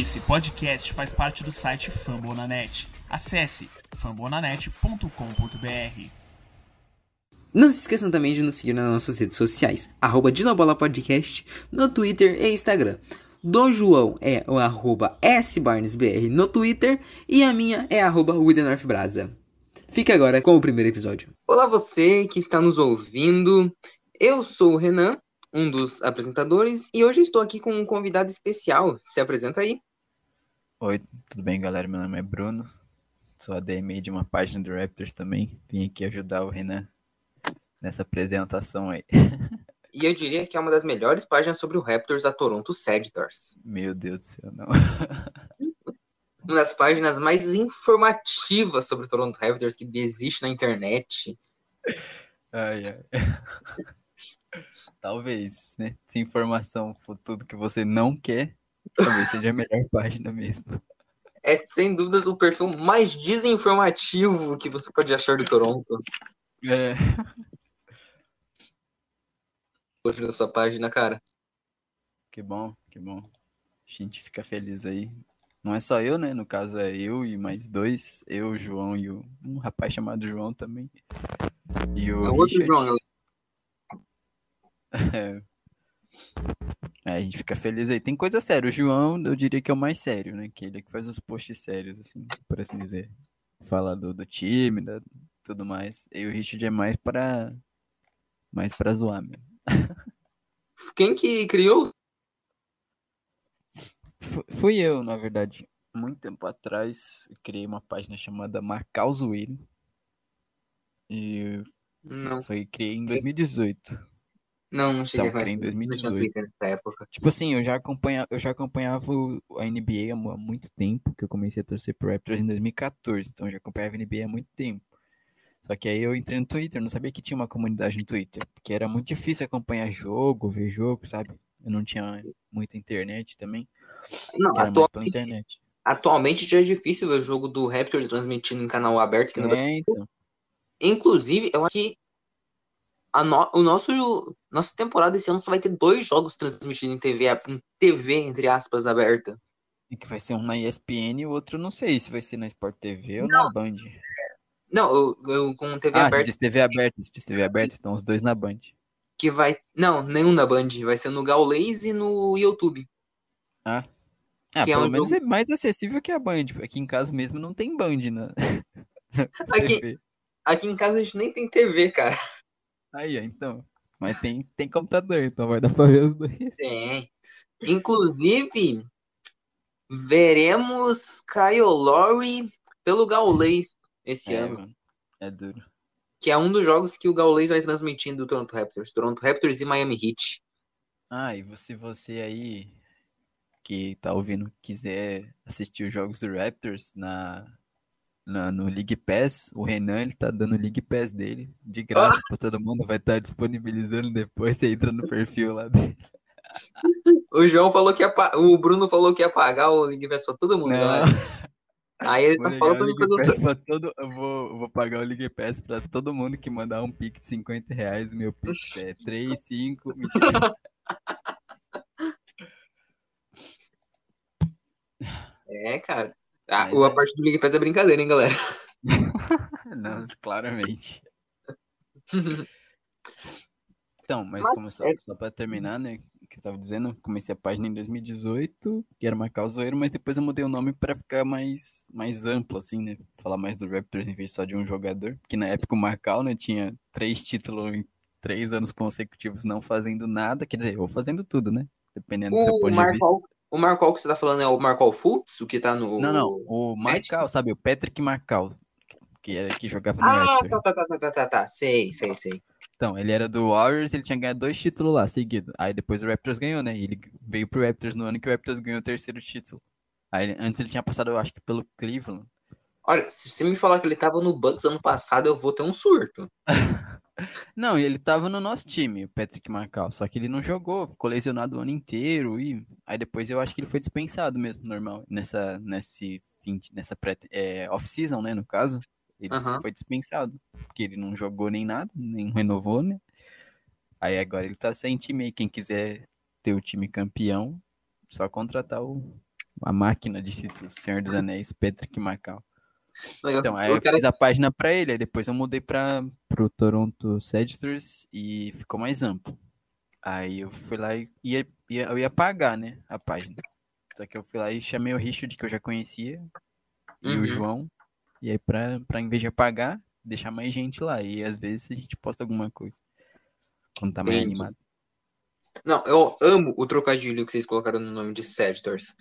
Esse podcast faz parte do site Fambonanet. Acesse fambonanet.com.br. Não se esqueçam também de nos seguir nas nossas redes sociais, arroba Dinobola Podcast, no Twitter e Instagram. Do João é o arroba SBarnesBR no Twitter e a minha é arroba Brasa. Fique agora com o primeiro episódio. Olá você que está nos ouvindo, eu sou o Renan, um dos apresentadores, e hoje estou aqui com um convidado especial. Se apresenta aí. Oi, tudo bem galera? Meu nome é Bruno, sou ADM de uma página do Raptors também. Vim aqui ajudar o Renan nessa apresentação aí. E eu diria que é uma das melhores páginas sobre o Raptors da Toronto Seditors. Meu Deus do céu, não. uma das páginas mais informativas sobre o Toronto Raptors que existe na internet. Ai, ai. Talvez, né? Se informação for tudo que você não quer, talvez seja a melhor página mesmo. É sem dúvidas o perfil mais desinformativo que você pode achar do Toronto. É. Gostei da sua página, cara. Que bom, que bom. A gente fica feliz aí. Não é só eu, né? No caso é eu e mais dois. Eu, o João e o... um rapaz chamado João também. E o É outro Richard. João, É. É, a gente fica feliz aí. Tem coisa séria. O João, eu diria que é o mais sério, né? Que ele é que faz os posts sérios, assim, por assim dizer. Fala do, do time, da, tudo mais. E o Richard é mais para mais para zoar mesmo. Quem que criou? Fu- Fui eu, na verdade. Muito tempo atrás, criei uma página chamada Marcar o Zoeiro. E Não, foi, criei em 2018. Não, não cheguei Então, a em conhecer. Não tinha 2018. Twitter nessa época. Tipo assim, eu já acompanhava, eu já acompanhava a NBA há mu- há muito tempo, que eu comecei a torcer pro Raptors em 2014, então eu já acompanhava a NBA há muito tempo. Só que aí eu entrei no Twitter, não sabia que tinha uma comunidade no Twitter, porque era muito difícil acompanhar jogo, ver jogo, sabe? Eu não tinha muita internet também, Não, que era mais atual- pela internet. atualmente já é difícil ver o jogo do Raptors transmitindo em canal aberto aqui no Brasil. É, então. Inclusive, eu acho que no- o nosso nossa temporada esse ano só vai ter dois jogos transmitidos em TV, em TV entre aspas aberta. E que vai ser um na ESPN e o outro não sei se vai ser na Sport TV ou na Band. Não, eu, eu com TV Ah, aberta diz TV aberta, diz TV aberta, então os dois na Band. que vai, não, nenhum na Band, vai ser no Gaulês e no YouTube. Ah. Ah, Que é pelo um menos jogo- é mais acessível que a Band. Aqui em casa mesmo não tem Band na Aqui, aqui em casa a gente nem tem TV, cara. Aí, então. Mas tem, tem computador, então vai dar pra ver os dois. Tem. Inclusive, veremos Kyle Lowry pelo Gaulês esse É, ano. mano. É duro. Que é um dos jogos que o Gaulês vai transmitindo do Toronto Raptors. Toronto Raptors e Miami Heat. Ah, e se você aí que tá ouvindo quiser assistir os jogos do Raptors na, na- no League Pass, o Renan ele tá dando o League Pass dele de graça pra todo mundo, vai estar disponibilizando depois, você entra no perfil lá dele. O João falou que ia o Bruno falou que ia pagar o League Pass pra todo mundo. Aí ele vou tá falando pra mim pra todo, eu vou, eu vou pagar o League Pass pra todo mundo que mandar um pique de 50 reais, meu pix é 3, 5, mentira. É, cara. Ah, Mas a é. parte do League Pass é brincadeira, hein, galera. Não, claramente. Então, mas Mas como só, é- só pra terminar, né? Que eu tava dizendo, comecei a página em 2018, que era marcar o zoeiro, mas depois eu mudei o nome pra ficar mais, mais amplo, assim, né? Falar mais do Raptors em vez só de um jogador. Porque na época o Marcal, né, tinha três títulos em três anos consecutivos não fazendo nada. Quer dizer, ou fazendo tudo, né? Dependendo do seu ponto de vista. O Marcol que você tá falando é o Marcol Fultz, o que tá no. Não, não. O Marcal, sabe? O Patrick Marcal, que era que jogava no Ah, tá, tá, tá, tá, tá, tá. Sei, sei, sei. Então, ele era do Warriors, ele tinha ganhado dois títulos lá, seguido. Aí depois o Raptors ganhou, né? E ele veio pro Raptors no ano que o Raptors ganhou o terceiro título. Aí antes ele tinha passado, eu acho que pelo Cleveland. Olha, se você me falar que ele tava no Bucks ano passado, eu vou ter um surto. Não, e ele tava no nosso time, o Patrick Marcal, só que ele não jogou, ficou lesionado o ano inteiro e aí depois eu acho que ele foi dispensado mesmo, normal, nessa nesse fim, de- nessa pré é, off-season, né, no caso. Ele Aham. foi dispensado, porque ele não jogou nem nada, nem renovou, né? Aí agora ele tá sem time aí, quem quiser ter o time campeão, só contratar o a máquina de títulos, Senhor dos Anéis, Patrick Macau. Legal. Então, aí eu cara- fiz a página pra ele, aí depois eu mudei para pro Toronto Seditors e ficou mais amplo. Aí eu fui lá e ia, ia- eu ia pagar, né, a página. Só que eu fui lá e chamei o Richard, que eu já conhecia, e Uhum. o João. E aí, pra, pra em vez de apagar, deixar mais gente lá. E às vezes a gente posta alguma coisa. Quando tá mais Entendi. animado. Não, eu amo o trocadilho que vocês colocaram no nome de Seditors.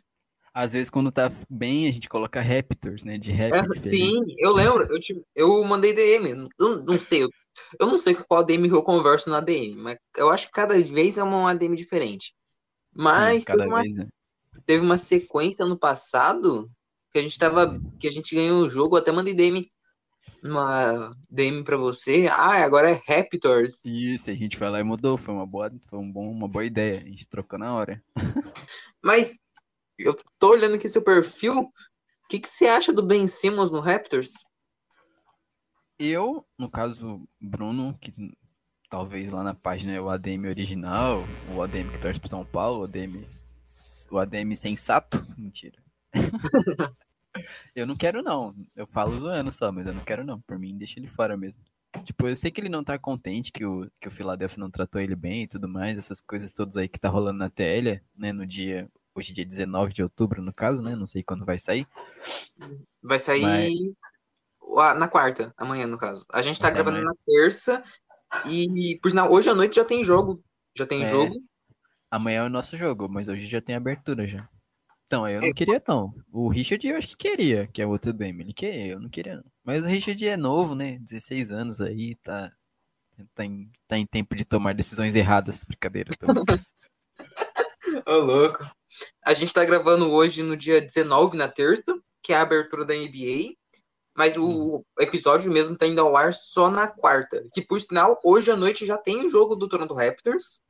Às vezes, quando tá bem, a gente coloca Raptors, né? De rap. É, sim, eu lembro. Eu, te- eu mandei DM. Eu não sei. Eu, eu não sei qual que eu converso na DM, mas eu acho que cada vez é uma ADM diferente. Mas Sim, teve, uma, vez, né? teve uma sequência no passado que a gente tava. que a gente ganhou o jogo, até mandei DM. Uma DM pra você. Ah, agora é Raptors. Isso, a gente foi lá e mudou. Foi uma boa, foi um bom, uma boa ideia. A gente trocou na hora. Mas eu tô olhando aqui seu perfil. O que, que você acha do Ben Simmons no Raptors? Eu, no caso, Bruno, que talvez lá na página é o ADM original, o ADM que torce pro São Paulo, o ADM, o ADM sensato. Mentira. eu não quero, não. Eu falo zoando só, mas eu não quero, não. Por mim, deixa ele fora mesmo. Tipo, eu sei que ele não tá contente que o, que o Philadelphia não tratou ele bem e tudo mais, essas coisas todas aí que tá rolando na TL, né, no dia, hoje é dia 19 de outubro, no caso, né, não sei quando vai sair. Vai sair Mas- na quarta, amanhã, no caso. A gente tá Vai gravando na terça. E, por sinal, hoje à noite já tem jogo. Já tem É. jogo. Amanhã é o nosso jogo, mas hoje já tem abertura já. Então, eu É. não queria não. O Richard eu acho que queria, que é o outro DM. Ele queria, eu não queria não. Mas o Richard é novo, né? 16 anos aí, tá, tá, em, tá em tempo de tomar decisões erradas. Brincadeira. Tô... Ô, louco. A gente tá gravando hoje no dia 19, na terça, que é a abertura da NBA. Mas o episódio mesmo tá indo ao ar só na quarta. Que, por sinal, hoje à noite já tem o jogo do Toronto Raptors.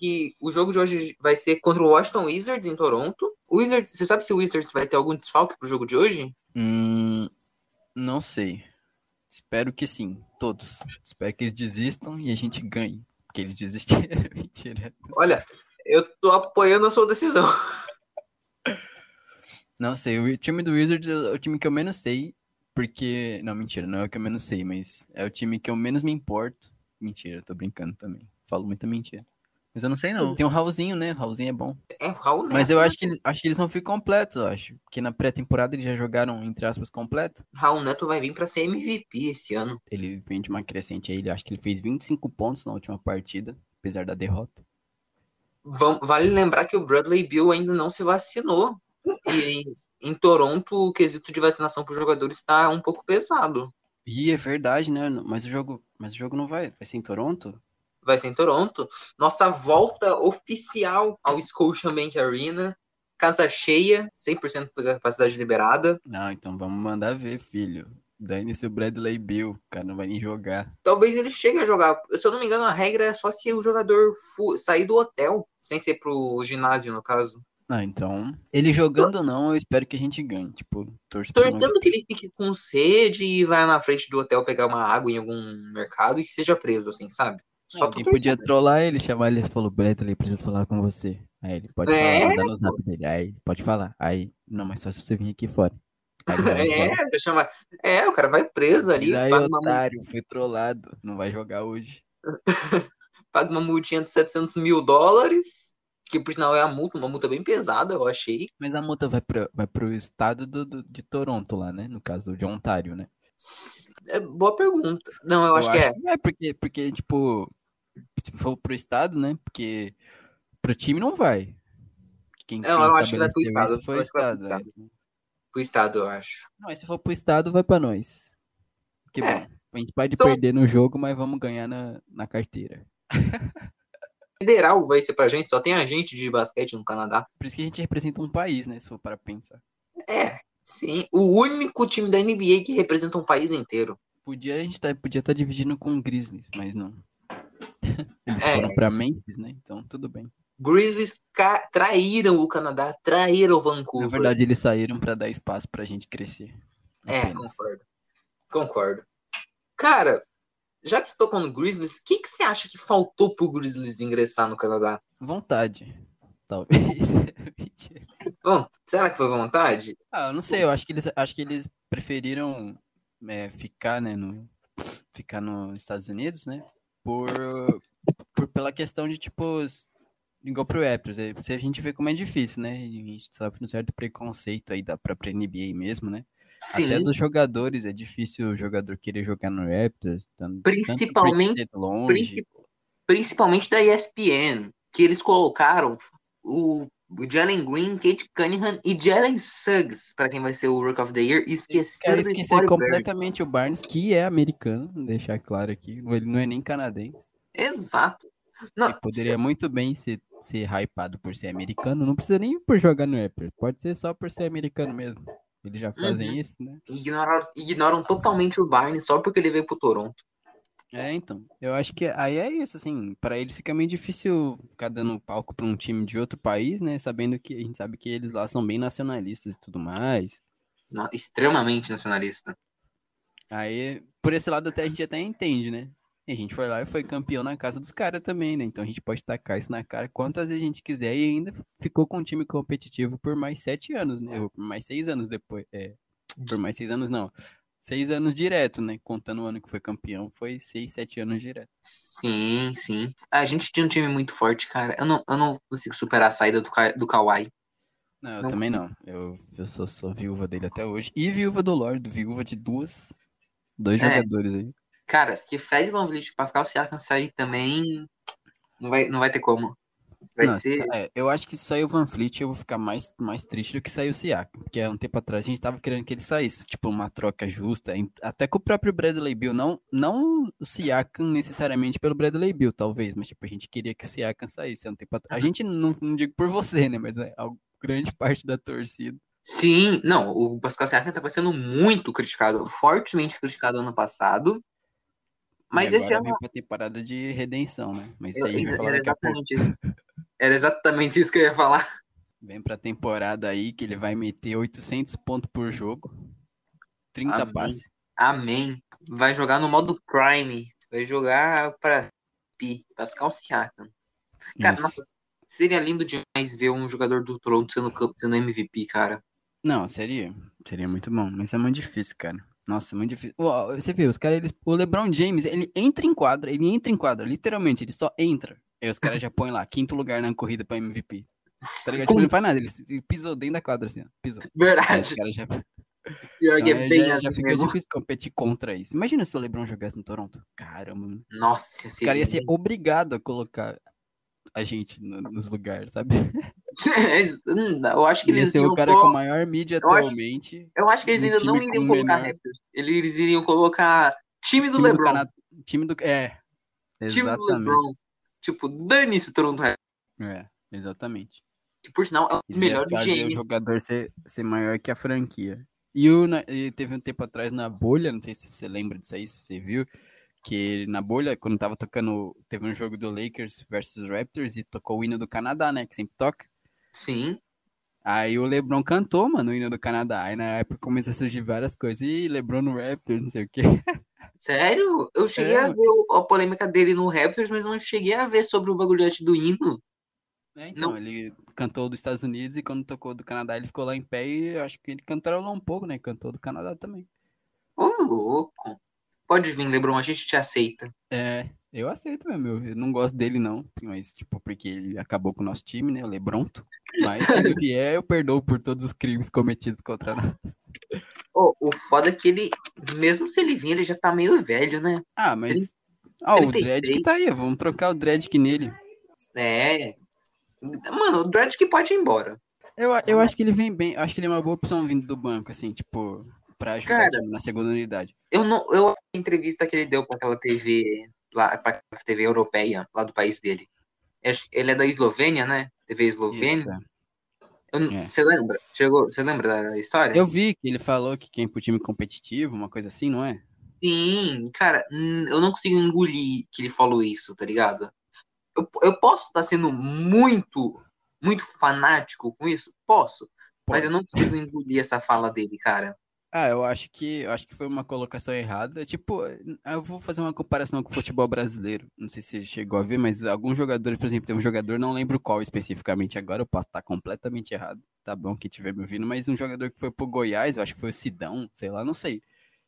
E o jogo de hoje vai ser contra o Washington Wizards em Toronto. O Wizards, você sabe se o Wizards vai ter algum desfalque pro jogo de hoje? hum, não sei. Espero que sim, todos. Espero que eles desistam e a gente ganhe. Que eles desistiram. Mentira. Olha, eu tô apoiando a sua decisão. Não sei, o time do Wizards é o time que eu menos sei, porque. Não, mentira, não é o que eu menos sei, mas é o time que eu menos me importo. Mentira, tô brincando também. Falo muita mentira. Mas eu não sei não. Tem o Raulzinho, né? O Raulzinho é bom. É, o Raul Neto. Mas eu acho que, acho que eles vão ficar completos, eu acho. Porque na pré-temporada eles já jogaram, entre aspas, completo. Raul Neto vai vir pra ser MVP esse ano. Ele vem de uma crescente aí, ele acho que ele fez 25 pontos na última partida, apesar da derrota. Vale lembrar que o Bradley Bill ainda não se vacinou. E em Toronto, o quesito de vacinação para os jogadores está um pouco pesado. Ih, é verdade, né? Mas o jogo, mas o jogo não vai. Vai ser em Toronto? Vai ser em Toronto. Nossa volta oficial ao Scotiabank Arena. Casa cheia, 100% da capacidade liberada. Não, então vamos mandar ver, filho. Dane-se o Bradley Bill, o cara não vai nem jogar. Talvez ele chegue a jogar. Se eu não me engano, a regra é só se o jogador sair do hotel, sem ser pro ginásio, no caso. Ah, então. Ele jogando ou não, eu espero que a gente ganhe. Tipo, torço pro Torcendo que ele fique com sede e vá na frente do hotel pegar uma água em algum mercado e que seja preso, assim, sabe? Só Alguém podia trollar ele, chamar ele e falou, Bradley, preciso falar com você. Aí ele pode É? falar, manda no zap dele. Aí pode falar. Aí, não, mas só se você vir aqui fora. É, eu. É, o cara vai preso ali, aí, paga uma, otário, fui trollado. Não vai jogar hoje. paga uma multinha de 700 mil dólares, que por sinal é a multa, uma multa bem pesada, eu achei. Mas a multa vai, pra, vai pro estado do, do- de Toronto lá, né? No caso de Ontário, né? É boa pergunta. Não, eu, acho que é. É, porque, porque, tipo, se for pro estado, né? Porque pro time não vai. Quem, Não, eu acho que vai pro estado, foi eu o acho estado. Pro estado, eu acho. Não, se for pro estado, vai pra nós. Que É. bom. A gente pode Então- perder no jogo, mas vamos ganhar na, na carteira. Federal vai ser pra gente, só tem agente de basquete no Canadá. Por isso que a gente representa um país, né? Se for para pensar. É, sim. O único time da NBA que representa um país inteiro. Podia a gente tá, podia estar dividindo com o Grizzlies, mas não. Eles É. foram pra Memphis, né? Então tudo bem. Grizzlies traíram o Canadá, traíram o Vancouver. Na verdade, eles saíram pra dar espaço pra gente crescer. É, concordo. Concordo. Cara, já que você tocou no Grizzlies, o que, que você acha que faltou pro Grizzlies ingressar no Canadá? Vontade. Talvez. Bom, será que foi vontade? Ah, eu não sei, eu acho que eles, acho que eles preferiram é, ficar, né, no, ficar nos Estados Unidos, né, por, por pela questão de, tipo, igual pro Raptors, é, se a gente vê como é difícil, né, a gente sofre um certo preconceito aí da própria NBA mesmo, né, Sim. até dos jogadores, é difícil o jogador querer jogar no Raptors, tanto, Principalmente- tanto longe, princi- principalmente da ESPN, que eles colocaram o Jalen Green, Kate Cunningham e Jalen Suggs para quem vai ser o Rook of the Year esqueceram esquecer completamente o Barnes, que é americano, deixar claro aqui. Ele não é nem canadense. Exato. Não, Ele poderia muito bem ser, ser hypado por ser americano. Não precisa nem por jogar no Raptors. Pode ser só por ser americano mesmo. Eles já fazem Uhum. isso, né? ignoraram, ignoram totalmente o Barnes só porque ele veio pro Toronto. É, então. Eu acho que aí é isso, assim. Pra eles fica meio difícil ficar dando palco pra um time de outro país, né? Sabendo que a gente sabe que eles lá são bem nacionalistas e tudo mais. Não, extremamente nacionalista. Aí, por esse lado, até a gente até entende, né? E a gente foi lá e foi campeão na casa dos caras também, né? Então a gente pode tacar isso na cara quantas vezes a gente quiser e ainda ficou com um time competitivo por mais sete anos, né? Ou por mais seis anos depois. É, por mais seis anos, não. Seis anos direto, né? Contando o ano que foi campeão, foi seis, sete anos direto. Sim, sim. A gente tinha um time muito forte, cara. Eu não, eu não consigo superar a saída do, Ka- do Kawhi. Não, eu Não. também não. Eu, eu sou, sou viúva dele até hoje. E viúva do Lord, viúva de duas. Dois É. jogadores aí. Cara, se Fred Van Vliet e Pascal Siakam sair também, não vai, não vai ter como. Vai Não, ser... é, eu acho que se sair o Van Fleet, eu vou ficar mais, mais triste do que sair o Siakam. Porque há um tempo atrás a gente tava querendo que ele saísse. Tipo, uma troca justa. Até com o próprio Bradley Bill. Não, não o Siakam necessariamente pelo Bradley Bill, talvez. Mas, tipo, a gente queria que o Siakam saísse há um tempo atrás. A gente não, não digo por você, né? Mas é a grande parte da torcida. Sim, não, o Pascal Siakam tá sendo muito criticado, fortemente criticado ano passado. Mas e esse ano. vem pra temporada de redenção, né? Mas isso aí a gente vai falar daqui a pouco. isso. era exatamente isso que eu ia falar. Vem pra temporada aí que ele vai meter 800 pontos por jogo. 30 Amém. passes. Amém. Vai jogar no modo Prime. Vai jogar para Pi, Pascal Siakam. Cara, Isso. nossa, seria lindo demais ver um jogador do Toronto sendo, camp- sendo MVP, cara. Não, seria. Seria muito bom. Mas é muito difícil, cara. Nossa, muito difícil. Ó, você vê, os caras, eles- o LeBron James, ele entra em quadra, ele entra em quadra, literalmente, ele só entra. Aí os caras já põem lá, quinto lugar na corrida pra MVP. Tá ligado? Tipo, não faz nada, ele, ele pisou dentro da quadra, assim, ó. Pisou. Aí Verdade. caras já, Pior que é aí bem já, assim já fica mesmo. difícil competir contra isso. Imagina se o LeBron jogasse no Toronto. Caramba. Nossa, Os caras iam ser obrigados a colocar a gente no- nos lugares, sabe? Eu acho que eles ser o iam cara com maior mídia Eu acho- atualmente. Eu acho que eles ainda não iriam colocar menor-. Eles iriam colocar time do time do LeBron. Canadá. Time do. É. Time do Exatamente. LeBron. Tipo, dane-se o Toronto Raptors. É, exatamente. Que por sinal é dos Eles iam melhores fazer o GM. jogador ser, ser maior que a franquia. E, o, e teve um tempo atrás na bolha, não sei se você lembra disso aí, se você viu, que na bolha, quando tava tocando, teve um jogo do Lakers versus Raptors e tocou o hino do Canadá, né, que sempre toca. Sim. Aí o LeBron cantou, mano, o hino do Canadá. Aí na época começou a surgir várias coisas. Ih, LeBron no Raptors, não sei o quê. Sério? Eu cheguei É, a ver a polêmica dele no Raptors, mas não cheguei a ver sobre o bagulho do hino. É, então, Não. ele cantou dos Estados Unidos e quando tocou do Canadá ele ficou lá em pé e eu acho que ele cantarolou um pouco, né? Cantou do Canadá também. Ô, louco. Pode vir, LeBron, a gente te aceita. É, eu aceito mesmo. Eu não gosto dele, não. Mas, tipo, porque ele acabou com o nosso time, né? O Lebronto. Mas se ele vier, eu perdoo por todos os crimes cometidos contra nós. Ô, o foda é que ele, mesmo se ele vir, ele já tá meio velho, né? Ah, mas. Ah, ele o Dredd que tá aí. Vamos trocar o Dredd que nele. É. Mano, o Dredd que pode ir embora. Eu, eu acho que ele vem bem. Acho que ele é uma boa opção vindo do banco, assim, tipo, pra ajudar Cara. na segunda unidade. Eu não, eu a entrevista que ele deu pra aquela TV lá, pra TV europeia, lá do país dele. Acho- Ele é da Eslovênia, né? TV Eslovênia. Isso, é. Não- é. Você lembra? Chegou, você lembra da história? Eu vi que ele falou que quem é pro time competitivo, uma coisa assim, não é? Sim, cara, hum, eu não consigo engolir que ele falou isso, tá ligado? Eu, eu posso estar sendo muito, muito fanático com isso? Posso. Mas eu não consigo engolir essa fala dele, cara. Ah, eu acho que eu acho que foi uma colocação errada. Tipo, eu vou fazer uma comparação com o futebol brasileiro. Não sei se você chegou a ver, mas alguns jogadores, por exemplo, tem um jogador, não lembro qual especificamente agora, eu posso estar completamente errado. Tá bom que tiver me ouvindo, mas um jogador que foi pro Goiás, eu acho que foi o Sidão, sei lá, não sei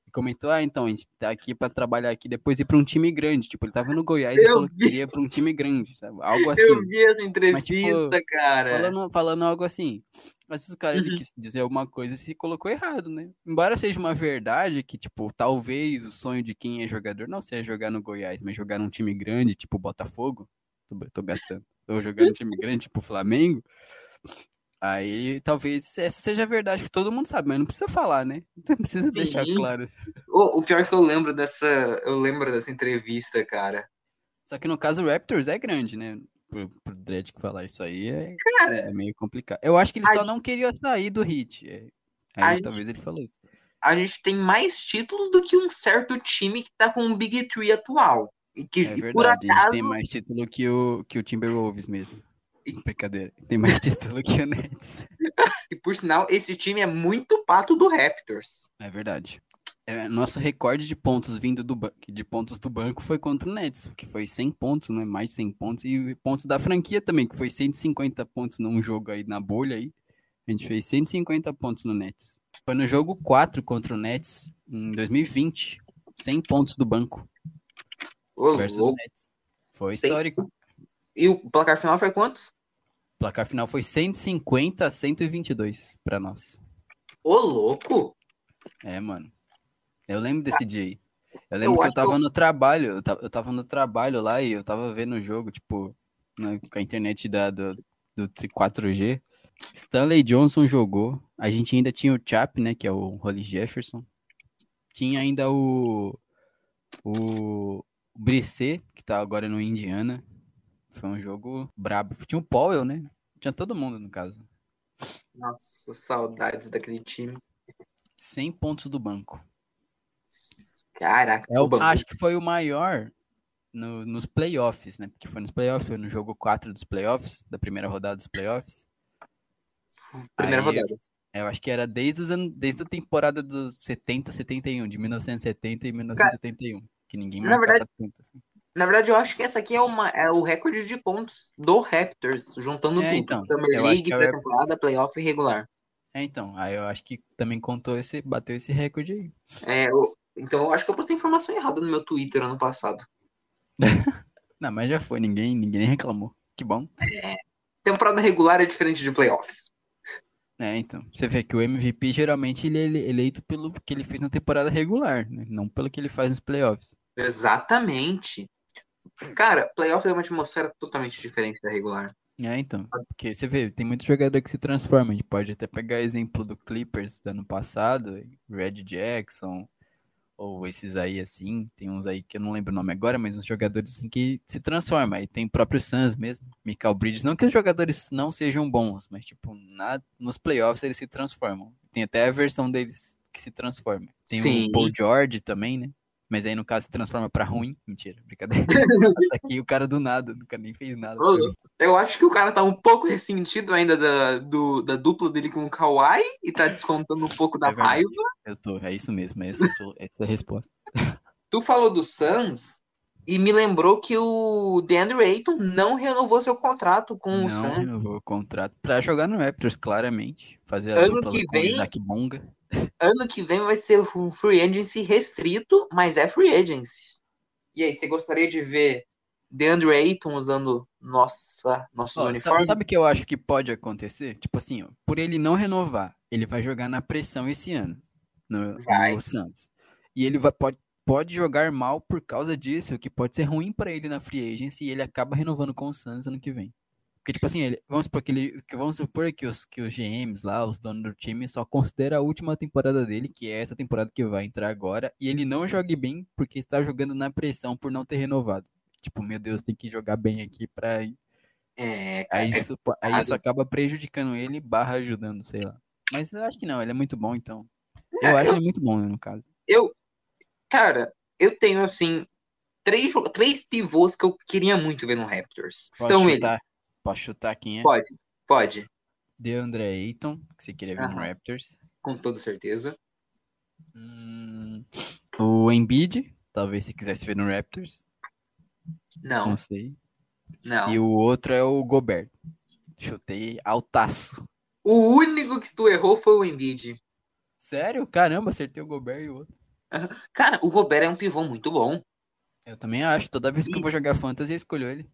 e comentou: Ah, então, a gente tá aqui para trabalhar aqui, depois ir para um time grande. Tipo, ele tava no Goiás eu e falou vi. que queria para um time grande, sabe? Algo assim. Eu vi essa entrevista, Mas, tipo, cara. Falando, falando algo assim. Mas se o cara ele uhum. quis dizer alguma coisa, se colocou errado, né? Embora seja uma verdade que, tipo, talvez o sonho de quem é jogador não seja jogar no Goiás, mas jogar num time grande, tipo Botafogo. Tô, tô gastando. Ou jogar num time grande, tipo Flamengo. Aí talvez essa seja a verdade que todo mundo sabe, mas não precisa falar, né? Não precisa Sim. deixar claro. Assim. O, o, pior é que eu lembro dessa. Eu lembro dessa entrevista, cara. Só que no caso o Raptors é grande, né? Pro, pro Dredd falar isso aí é, cara, é meio complicado. Eu acho que ele só não queria sair do hit. É, aí talvez gente, ele falou isso. A gente tem mais títulos do que um certo time que tá com um Big Three atual. E que, é verdade, por acaso... a gente tem mais título que o, que o Timberwolves mesmo. Brincadeira. Tem mais título que o Nets. e por sinal, esse time é muito pato do Raptors. É verdade. É, nosso recorde de pontos vindo do de pontos do banco foi contra o Nets, que foi 100 pontos, né? Mais de 100 pontos e pontos da franquia também, que foi 150 pontos num jogo aí na bolha aí. A gente fez 150 pontos no Nets. Foi no jogo 4 contra o Nets em 2020, 100 pontos do banco. Ô, versus o Nets. Foi histórico. E o placar final foi quantos? O placar final foi 150 a 122 para nós. Ô, louco! É, mano. Eu lembro desse dia aí. Eu lembro eu que eu tava que... no trabalho, eu tava, eu tava, no trabalho lá e eu tava vendo o jogo, tipo, né, com a internet da, do, do 4G. Stanley Johnson jogou. A gente ainda tinha o Chap, né, que é o Holly Jefferson. Tinha ainda o o Brisset, que tá agora no Indiana. Foi um jogo brabo. Tinha o Powell, né? Tinha todo mundo, no caso. Nossa, saudades daquele time. 100 pontos do banco. Caraca. É o, acho que foi o maior no, nos playoffs, né? Porque foi nos playoffs, foi no jogo 4 dos playoffs, da primeira rodada dos playoffs. Primeira Aí, rodada. Eu acho que era desde, os anos, desde a temporada dos 70, 71, de 1970 e 1971. Cara, que ninguém marcava verdade, tanto. Assim. Na verdade, eu acho que essa aqui é, uma, é o recorde de pontos do Raptors, juntando é, tudo. Então, Summer League, é pré-temporada, playoff e regular. É, então. Aí eu acho que também contou esse, bateu esse recorde aí. É, eu, então eu acho que eu postei informação errada no meu Twitter ano passado. Não, mas já foi, ninguém, ninguém reclamou. Que bom. É, temporada regular é diferente de playoffs. É, então. Você vê que o MVP geralmente ele é eleito pelo que ele fez na temporada regular, né? Não pelo que ele faz nos playoffs. Exatamente. Cara, playoff é uma atmosfera totalmente diferente da regular. É, então. Porque você vê, tem muito jogador que se transforma. A gente pode até pegar exemplo do Clippers do ano passado, Red Jackson, ou esses aí assim. Tem uns aí que eu não lembro o nome agora, mas uns jogadores assim que se transformam. Aí tem o próprio Suns mesmo, Michael Bridges. Não que os jogadores não sejam bons, mas tipo, na, nos playoffs eles se transformam. Tem até a versão deles que se transforma. Tem Sim. o Paul George também, né? Mas aí, no caso, se transforma pra ruim. Mentira, brincadeira. Tá aqui o cara do nada, nunca nem fez nada. Eu acho que o cara tá um pouco ressentido ainda da, do, da dupla dele com o Kawhi e tá descontando um pouco da é raiva. Eu tô, é isso mesmo, essa, é essa é a resposta. Tu falou do Suns e me lembrou que o DeAndre Ayton não renovou seu contrato com não o Suns. Não renovou o contrato pra jogar no Raptors, claramente. Fazer a ano dupla que vem, com o Isaac Bonga. Ano que vem vai ser um free agency restrito, mas é free agency. E aí, você gostaria de ver DeAndre Ayton usando nossa, nossos oh, uniformes? Sabe o que eu acho que pode acontecer? Tipo assim, ó, por ele não renovar, ele vai jogar na pressão esse ano no, no Santos. E ele vai, pode, pode jogar mal por causa disso, o que pode ser ruim para ele na free agency e ele acaba renovando com o Santos ano que vem. Porque, tipo assim, ele, vamos supor que ele. Vamos supor que os, que os GMs lá, os donos do time, só considera a última temporada dele, que é essa temporada que vai entrar agora, e ele não jogue bem porque está jogando na pressão por não ter renovado. Tipo, meu Deus, tem que jogar bem aqui pra. É, aí, isso, aí isso acaba prejudicando ele barra ajudando, sei lá. Mas eu acho que não, ele é muito bom, então. Eu é, acho eu, ele muito bom, né, no caso. Eu. Cara, eu tenho assim. Três, três pivôs que eu queria muito ver no Raptors. Pode São chutar. ele. Posso chutar quem é? Pode, pode. DeAndre Ayton, que você queria ver no Raptors. Com toda certeza. Hum, o Embiid, talvez se quisesse ver no Raptors, Não, não sei. não. E o outro é o Gobert. Chutei altaço. O único que tu errou foi o Embiid. Sério? Caramba, acertei o Gobert e o outro. Cara, o Gobert é um pivô muito bom. Eu também acho. Toda vez que eu vou jogar Fantasy, eu escolho ele.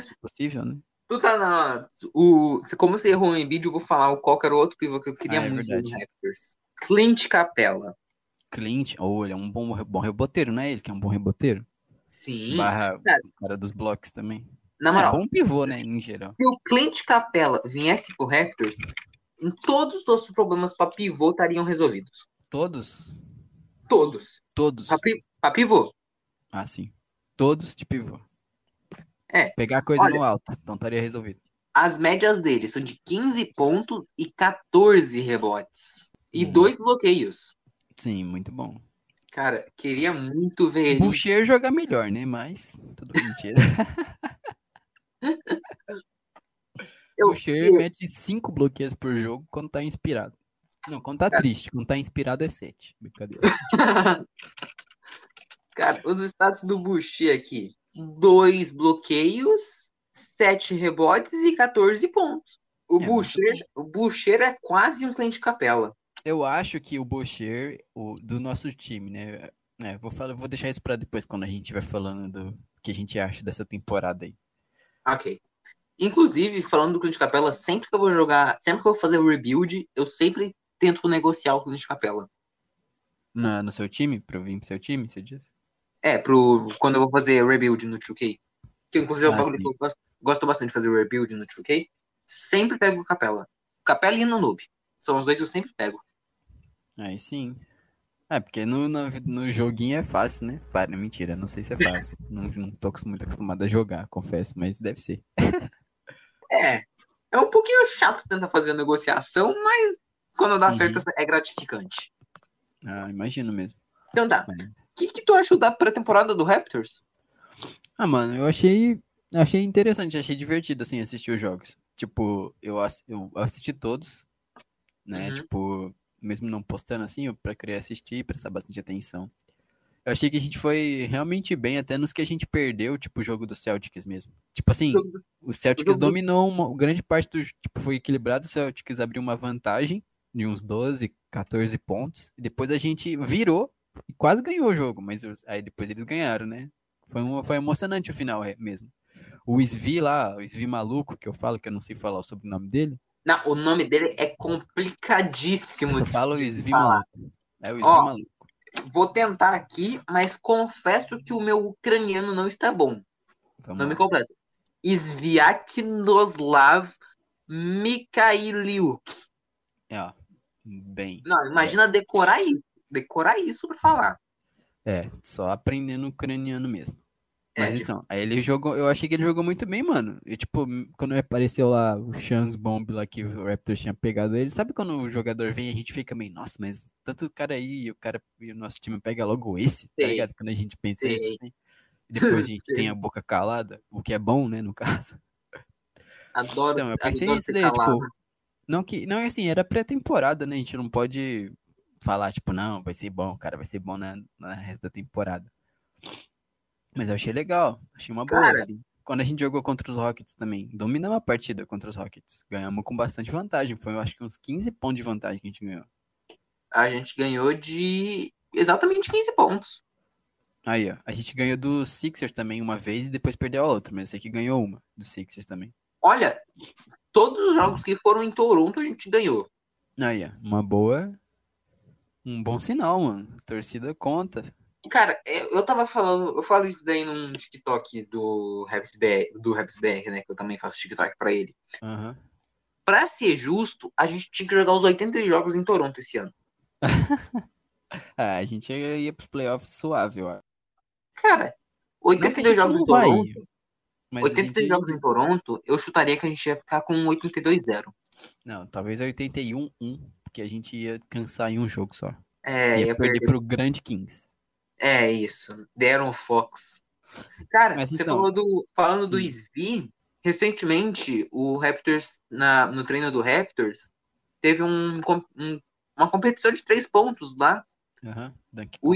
Se possível, né? Tu tá na. O, como você errou o Embiid, eu vou falar qual que era o outro pivô que eu queria Ah, é muito verdade. Raptors. Clint Capella. Clint, ou ele é um bom, bom reboteiro, não é ele que é um bom reboteiro? Sim. Barra Cara. dos blocos também. Na É moral, bom pivô, né, em geral. se o Clint Capella viesse pro Raptors, em todos os nossos problemas pra pivô estariam resolvidos. Todos? Todos. Todos. Pra, pra pivô. Ah, sim. Todos de pivô. É, Pegar coisa olha- no alto, então estaria resolvido. As médias dele são de 15 pontos e 14 rebotes. E Hum. dois bloqueios. Sim, muito bom. Cara, queria muito ver ele. Boucher joga melhor, né? Mas tudo mentira. Eu- Boucher eu- mete cinco bloqueios por jogo quando tá inspirado. Não, quando tá triste. Quando tá inspirado é sete. Brincadeira. Cara, os status do Boucher aqui. Dois bloqueios, sete rebotes e 14 pontos. O, É, Boucher, o Boucher é quase um cliente capela. Eu acho que o Boucher, o, do nosso time, né? É, vou, falar, vou deixar isso pra depois, quando a gente vai falando do que a gente acha dessa temporada aí. Ok. Inclusive, falando do cliente capela, sempre que eu vou jogar, sempre que eu vou fazer o rebuild, eu sempre tento negociar o cliente capela. Na, no seu time? Pra eu vir pro seu time, você diz? É, pro, quando eu vou fazer rebuild no 2K. Que inclusive é Ah, bagulho que eu gosto, gosto bastante de fazer rebuild no 2K. Sempre pego o capela. Capela e no noob. São os dois que eu sempre pego. Aí sim. É, porque no, no, no joguinho é fácil, né? Para, mentira, não sei se é fácil. não, não tô muito acostumado a jogar, confesso, mas deve ser. É. É um pouquinho chato tentar fazer a negociação, mas quando dá Uhum. certo é gratificante. Ah, imagino mesmo. Então tá. É. O que, que tu achou da pré-temporada do Raptors? Ah, mano, eu achei, achei interessante, achei divertido, assim, assistir os jogos. Tipo, eu, ass- eu assisti todos, né? Uhum. Tipo, mesmo não postando assim, eu pra querer assistir e prestar bastante atenção. Eu achei que a gente foi realmente bem, até nos que a gente perdeu, tipo o jogo do Celtics mesmo. Tipo assim, o Celtics dominou uma grande parte do tipo foi equilibrado, o Celtics abriu uma vantagem de uns 12, 14 pontos, e depois a gente virou e quase ganhou o jogo, mas aí depois eles ganharam, né? Foi, um, foi emocionante o final é, mesmo. O Svi lá, o Svi maluco, que eu falo que eu não sei falar o sobrenome dele, Não, o nome dele é complicadíssimo. eu falo o Svi maluco. É o Svi maluco. Vou tentar aqui, mas confesso que o meu ucraniano não está bom. Vamos Nome lá. completo. Sviatoslav Mikhailiuk. É, ó, bem. Não, imagina decorar isso. Decorar isso pra falar. É, só aprendendo ucraniano mesmo. É, Mas tipo- então, aí ele jogou, eu achei que ele jogou muito bem, mano. E tipo, quando apareceu lá o Chance Bomb lá que o Raptors tinha pegado ele, sabe quando o jogador vem e a gente fica meio, nossa, mas tanto cara aí, e o cara e o nosso time pega logo esse, tá ligado? Quando a gente pensa Sei. isso assim. Depois a gente tem a boca calada, o que é bom, né, no caso. Adoro. Então, eu pensei nisso daí, calado. tipo, não que, não é assim, era pré-temporada, né? A gente não pode falar, tipo, não, vai ser bom, cara, vai ser bom na, na resto da temporada. Mas eu achei legal, achei uma boa, Cara. assim. Quando a gente jogou contra os Rockets também, dominamos a partida contra os Rockets. Ganhamos com bastante vantagem, foi eu acho que uns 15 pontos de vantagem que a gente ganhou. A gente ganhou de exatamente 15 pontos. Aí, ó, a gente ganhou do Sixers também uma vez e depois perdeu a outra, mas eu sei que ganhou uma do Sixers também. Olha, todos os jogos que foram em Toronto a gente ganhou. Aí, ó, uma boa, um bom sinal, mano. A torcida conta. Cara, eu tava falando, eu falo isso daí num TikTok do Raps BR, do Raps BR, né? Que eu também faço TikTok pra ele. Aham. Pra ser justo, a gente tinha que jogar os 80 jogos em Toronto esse ano. Ah, a gente ia, ia pros playoffs suave, ó. Cara, Não que a 82 gente jogos em Toronto, mas a 82 gente- jogos em Toronto, eu chutaria que a gente ia ficar com 82-0. Não, talvez 81-1, porque a gente ia cansar em um jogo só. É, ia ia perder perder. pro grande Kings. É isso. Deram o Fox. Cara, Mas você então- falou do. Falando do Hum. Svi, recentemente o Raptors, na, no treino do Raptors, teve um, um uma competição de três pontos lá. Aham, Dunk O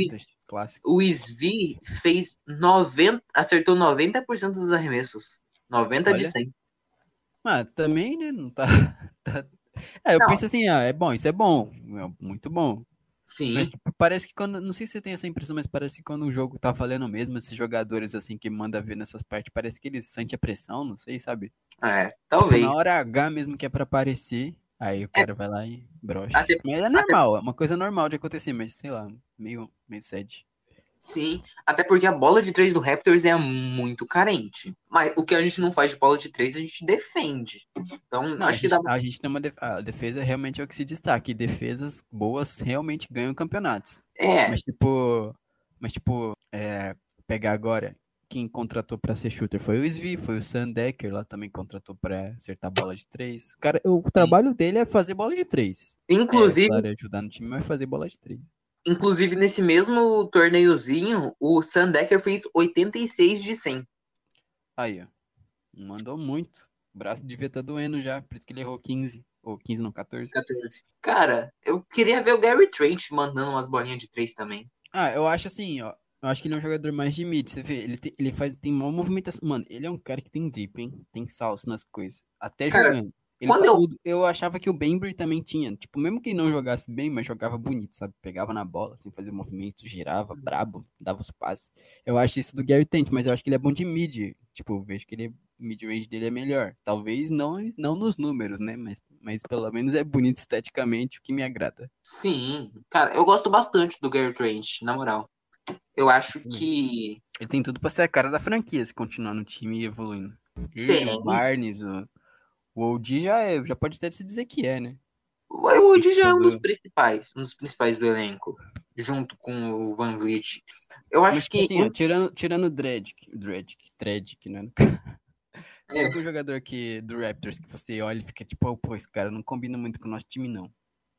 clássico. O Svi fez 90, acertou 90% dos arremessos. 90 de Olha. 100. Ah, também, né? Não tá. tá- É, eu Não. penso assim, ah, é bom, isso é bom, é muito bom. Sim. Mas tipo, parece que quando. Não sei se você tem essa impressão, mas parece que quando o jogo tá valendo mesmo, esses jogadores assim que manda ver nessas partes, parece que eles sentem a pressão, não sei, sabe? É, Tipo, talvez. na hora H mesmo que é pra aparecer, aí o cara vai lá e brocha. Até- Mas é normal, é uma coisa normal de acontecer, mas sei lá, meio, meio sad. Sim. Até porque a bola de três do Raptors é muito carente. Mas o que a gente não faz de bola de três, a gente defende. Então, Não, a acho que gente, dá. a gente tem uma def- a defesa realmente é o que se destaca, e defesas boas realmente ganham campeonatos. É, Mas tipo, mas tipo, é, pegar agora, quem contratou pra ser shooter foi o Svi, foi o Sandecker lá também contratou pra acertar bola de três. O cara, o trabalho dele é fazer bola de três. É, inclusive, claro, ajudar no time, mas fazer bola de três. Inclusive nesse mesmo torneiozinho, o Sandecker fez 86 de 100. Aí, ó. Mandou muito. O braço devia estar doendo já, por isso que ele errou 15. Ou 15 não, 14. 14. Cara, eu queria ver o Gary Trent mandando umas bolinhas de três também. Ah, eu acho assim, ó. Eu acho que ele é um jogador mais de mid, você vê, ele, tem- ele faz, tem uma movimentação. Mano, ele é um cara que tem drip, hein? Tem salso nas coisas. Até Cara, jogando. Ele quando eu- eu achava que o Bembry também tinha. Tipo, mesmo que ele não jogasse bem, mas jogava bonito, sabe? Pegava na bola, assim, fazia movimento, girava, brabo, dava os passes. Eu acho isso do Gary Trent, mas eu acho que ele é bom de mid. Tipo, eu vejo que ele mid-range dele é melhor. Talvez não, não nos números, né? Mas, mas pelo menos é bonito esteticamente, o que me agrada. Sim, cara, eu gosto bastante do Gary Trent, na moral. Eu acho que. Ele tem tudo pra ser a cara da franquia se continuar no time e evoluindo. Ele, o Barnes, o, o OG já, é, já pode até se dizer que é, né? O Wood já é um dos principais, um dos principais do elenco, junto com o Van Vliet. Eu acho Mas, tipo que. assim, ó, tirando, tirando o Dredic, Dredic, Dredic, né? Tem É. algum jogador que, do Raptors que você olha e fica tipo, oh, pô, esse cara não combina muito com o nosso time, não.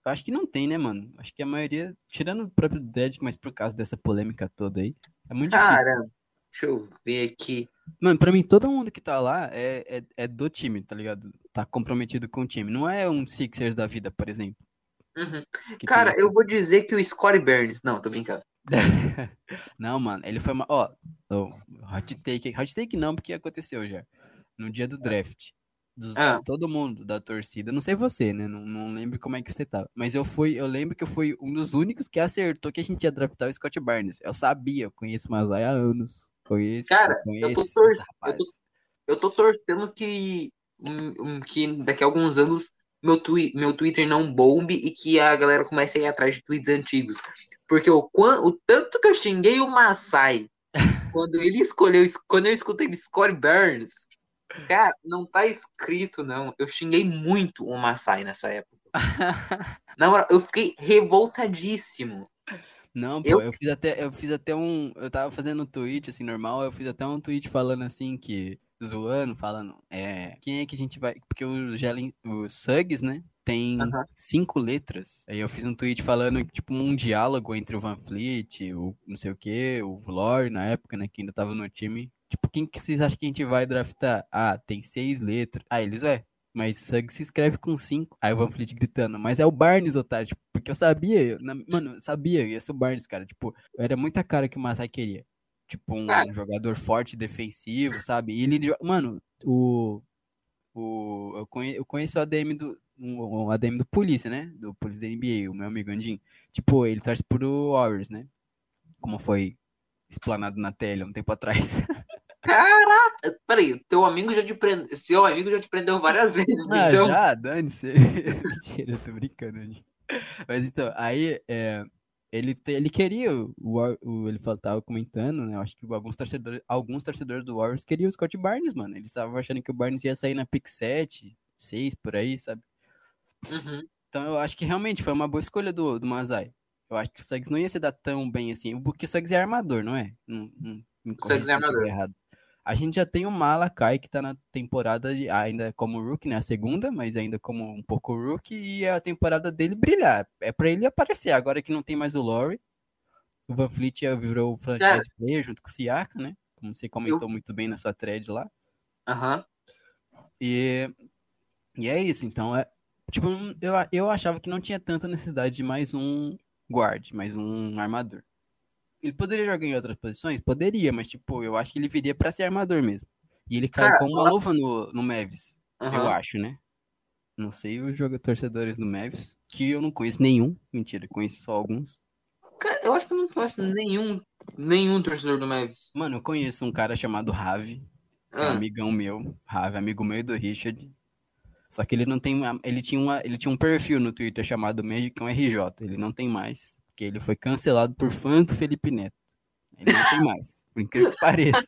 Eu acho que não tem, né, mano? Acho que a maioria, tirando o próprio Dredic, mas por causa dessa polêmica toda aí, é muito difícil. Cara, deixa eu ver aqui. Mano, pra mim, todo mundo que tá lá é, é, é do time, tá ligado? Tá comprometido com o time. Não é um Sixers da vida, por exemplo. Uhum. Cara, eu vou dizer que o Scottie Burns. Não, tô brincando. Não, mano, ele foi uma. Ó, ó, hot take. Hot take não, porque aconteceu já. No dia do draft. Dos, Ah. De todo mundo da torcida. Não sei você, né? Não, não lembro como é que você tava. Mas eu fui, eu lembro que eu fui um dos únicos que acertou que a gente ia draftar o Scott Barnes. Eu sabia, eu conheço o Masai há anos. Conheço, Cara, eu conheço tô esses tor- eu tô-. Eu tô torcendo que, que daqui a alguns anos meu, twi meu Twitter não bombe e que a galera comece a ir atrás de tweets antigos. Porque o, o tanto que eu xinguei o Masai quando ele escolheu, quando eu escutei ele Scott Burns, cara, não tá escrito, não. Eu xinguei muito o Masai nessa época. Na moral, eu fiquei revoltadíssimo. Não, pô, Eu- eu... fiz até, eu fiz até um, eu tava fazendo um tweet assim normal, eu fiz até um tweet falando assim que zoando, falando, é, quem é que a gente vai, porque o Jalen, o Suggs, né, tem cinco letras. Aí eu fiz um tweet falando tipo um diálogo entre o Van Fleet, o não sei o que, o Lore na época, né, que ainda tava no time. Tipo, quem que vocês acham que a gente vai draftar? Ah, tem seis letras. Ah, eles é. Mas Suggs se escreve com cinco. Aí o Van Fleet gritando, mas é o Barnes, otário. Tipo, porque eu sabia, eu- na- mano, eu sabia, ia ser o Barnes, cara. Tipo, era muita cara que o Masai queria. Tipo, um Cara. jogador forte, defensivo, sabe? E ele, mano, o. o eu, conhe, eu conheço o ADM do. Um, um ADM do Polícia, né? Do Polícia da NBA, o meu amigo Andinho. Tipo, ele torce pro Warriors, né? Como foi explanado na tela um tempo atrás. Caraca! Peraí, teu amigo já te prendeu. Seu amigo já te prendeu várias vezes. Ah, então, já, dane-se. Mentira, eu tô brincando. gente. Mas então, aí, é, ele, te- ele queria, o, o- ele tava comentando, né? Acho que alguns torcedores, alguns torcedores do Warriors queriam o Scott Barnes, mano. Eles estavam achando que o Barnes ia sair na pick 7, 6, por aí, sabe? uhum. Então eu acho que realmente foi uma boa escolha do, do Masai. Eu acho que o Suggs não ia se dar tão bem assim, porque o Suggs é armador, não é? Não, não, me corrija Suggs é armador. errado. A gente já tem o Malakai, que tá na temporada de- ainda como rookie, né? A segunda, mas ainda como um pouco rookie, e é a temporada dele brilhar. É pra ele aparecer. Agora que não tem mais o Laurie, o Van Fleet virou o franchise player junto com o Siaka, né? Como você comentou muito bem na sua thread lá. Aham. E, e é isso, então é Tipo, eu, eu achava que não tinha tanta necessidade de mais um guard, mais um armador. Ele poderia jogar em outras posições? Poderia, mas tipo, eu acho que ele viria pra ser armador mesmo. E ele caiu Cara, como uma luva no, no Mavis, eu acho, né? Não sei os jogadores torcedores do Mavis, que eu não conheço nenhum. Mentira, conheço só alguns. Cara, eu acho que eu não conheço nenhum, nenhum torcedor do Mavis. Mano, eu conheço um cara chamado Ravi, é um Ah, amigão meu, Ravi, amigo meu e do Richard. Só que ele não tem. uma- Ele tinha, uma, ele tinha um perfil no Twitter chamado Magicão RJ. Ele não tem mais. Porque ele foi cancelado por fã do Felipe Neto. Ele não tem mais. Por incrível que pareça.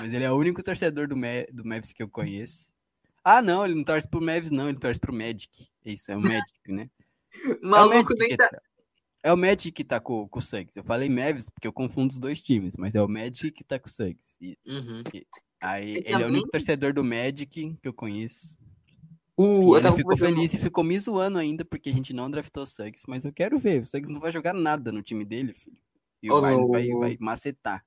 Mas ele é o único torcedor do, Ma do Mavs que eu conheço. Ah, não, ele não torce pro Mavs, não. Ele torce pro Magic. Isso, é o Magic, né? É maluco Magic nem tá. tá, é o Magic que tá com, com o Suggs. Eu falei Mavs porque eu confundo os dois times, mas é o Magic que tá com o Suggs. E Uhum. aí, ele é o único torcedor do Magic que eu conheço. O, eu ele ficou feliz e ficou me zoando ainda porque a gente não draftou o Suggs. Mas eu quero ver. O Suggs não vai jogar nada no time dele, filho. E o Ô, Barnes vai, vai macetar.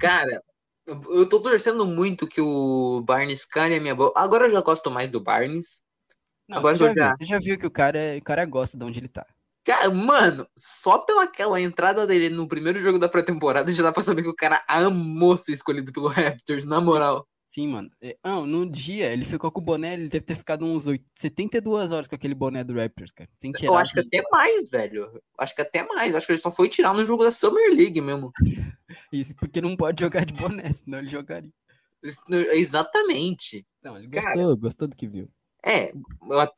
Cara, eu tô torcendo muito que o Barnes cane a minha bola. Agora eu já gosto mais do Barnes. Não, Agora você, já viu, você já viu que o cara, é- o cara gosta de onde ele tá. Cara, mano, só pela aquela entrada dele no primeiro jogo da pré-temporada já dá pra saber que o cara amou ser escolhido pelo Raptors, na moral. Sim, mano. É, Não, no dia ele ficou com o boné, ele deve ter ficado uns 8, 72 horas com aquele boné do Raptors, cara. Sem tirar. Eu acho que até mais, velho. Acho que até mais. Acho que ele só foi tirar no jogo da Summer League mesmo. Isso porque não pode jogar de boné, senão ele jogaria. Exatamente. Não, ele Cara. gostou, gostou do que viu. É,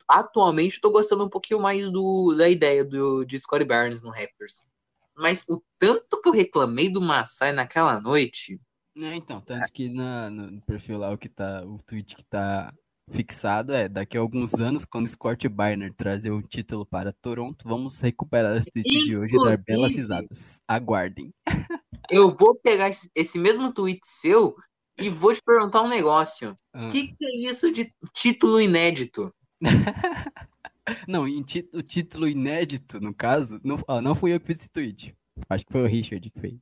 atualmente tô gostando um pouquinho mais do, da ideia do, de Scottie Barnes no Raptors. Mas o tanto que eu reclamei do Massai naquela noite. É, então, tanto que na, no perfil lá, o que tá, o tweet que tá fixado é, daqui a alguns anos, quando Scott Barner trazer o título para Toronto, vamos recuperar esse tweet de hoje e dar belas Inclusive. risadas. Aguardem. Eu vou pegar esse, esse mesmo tweet seu e vou te perguntar um negócio. Ah. O que, que é isso de título inédito? Não, o título inédito, no caso, não, não fui eu que fiz esse tweet. Acho que foi o Richard que fez.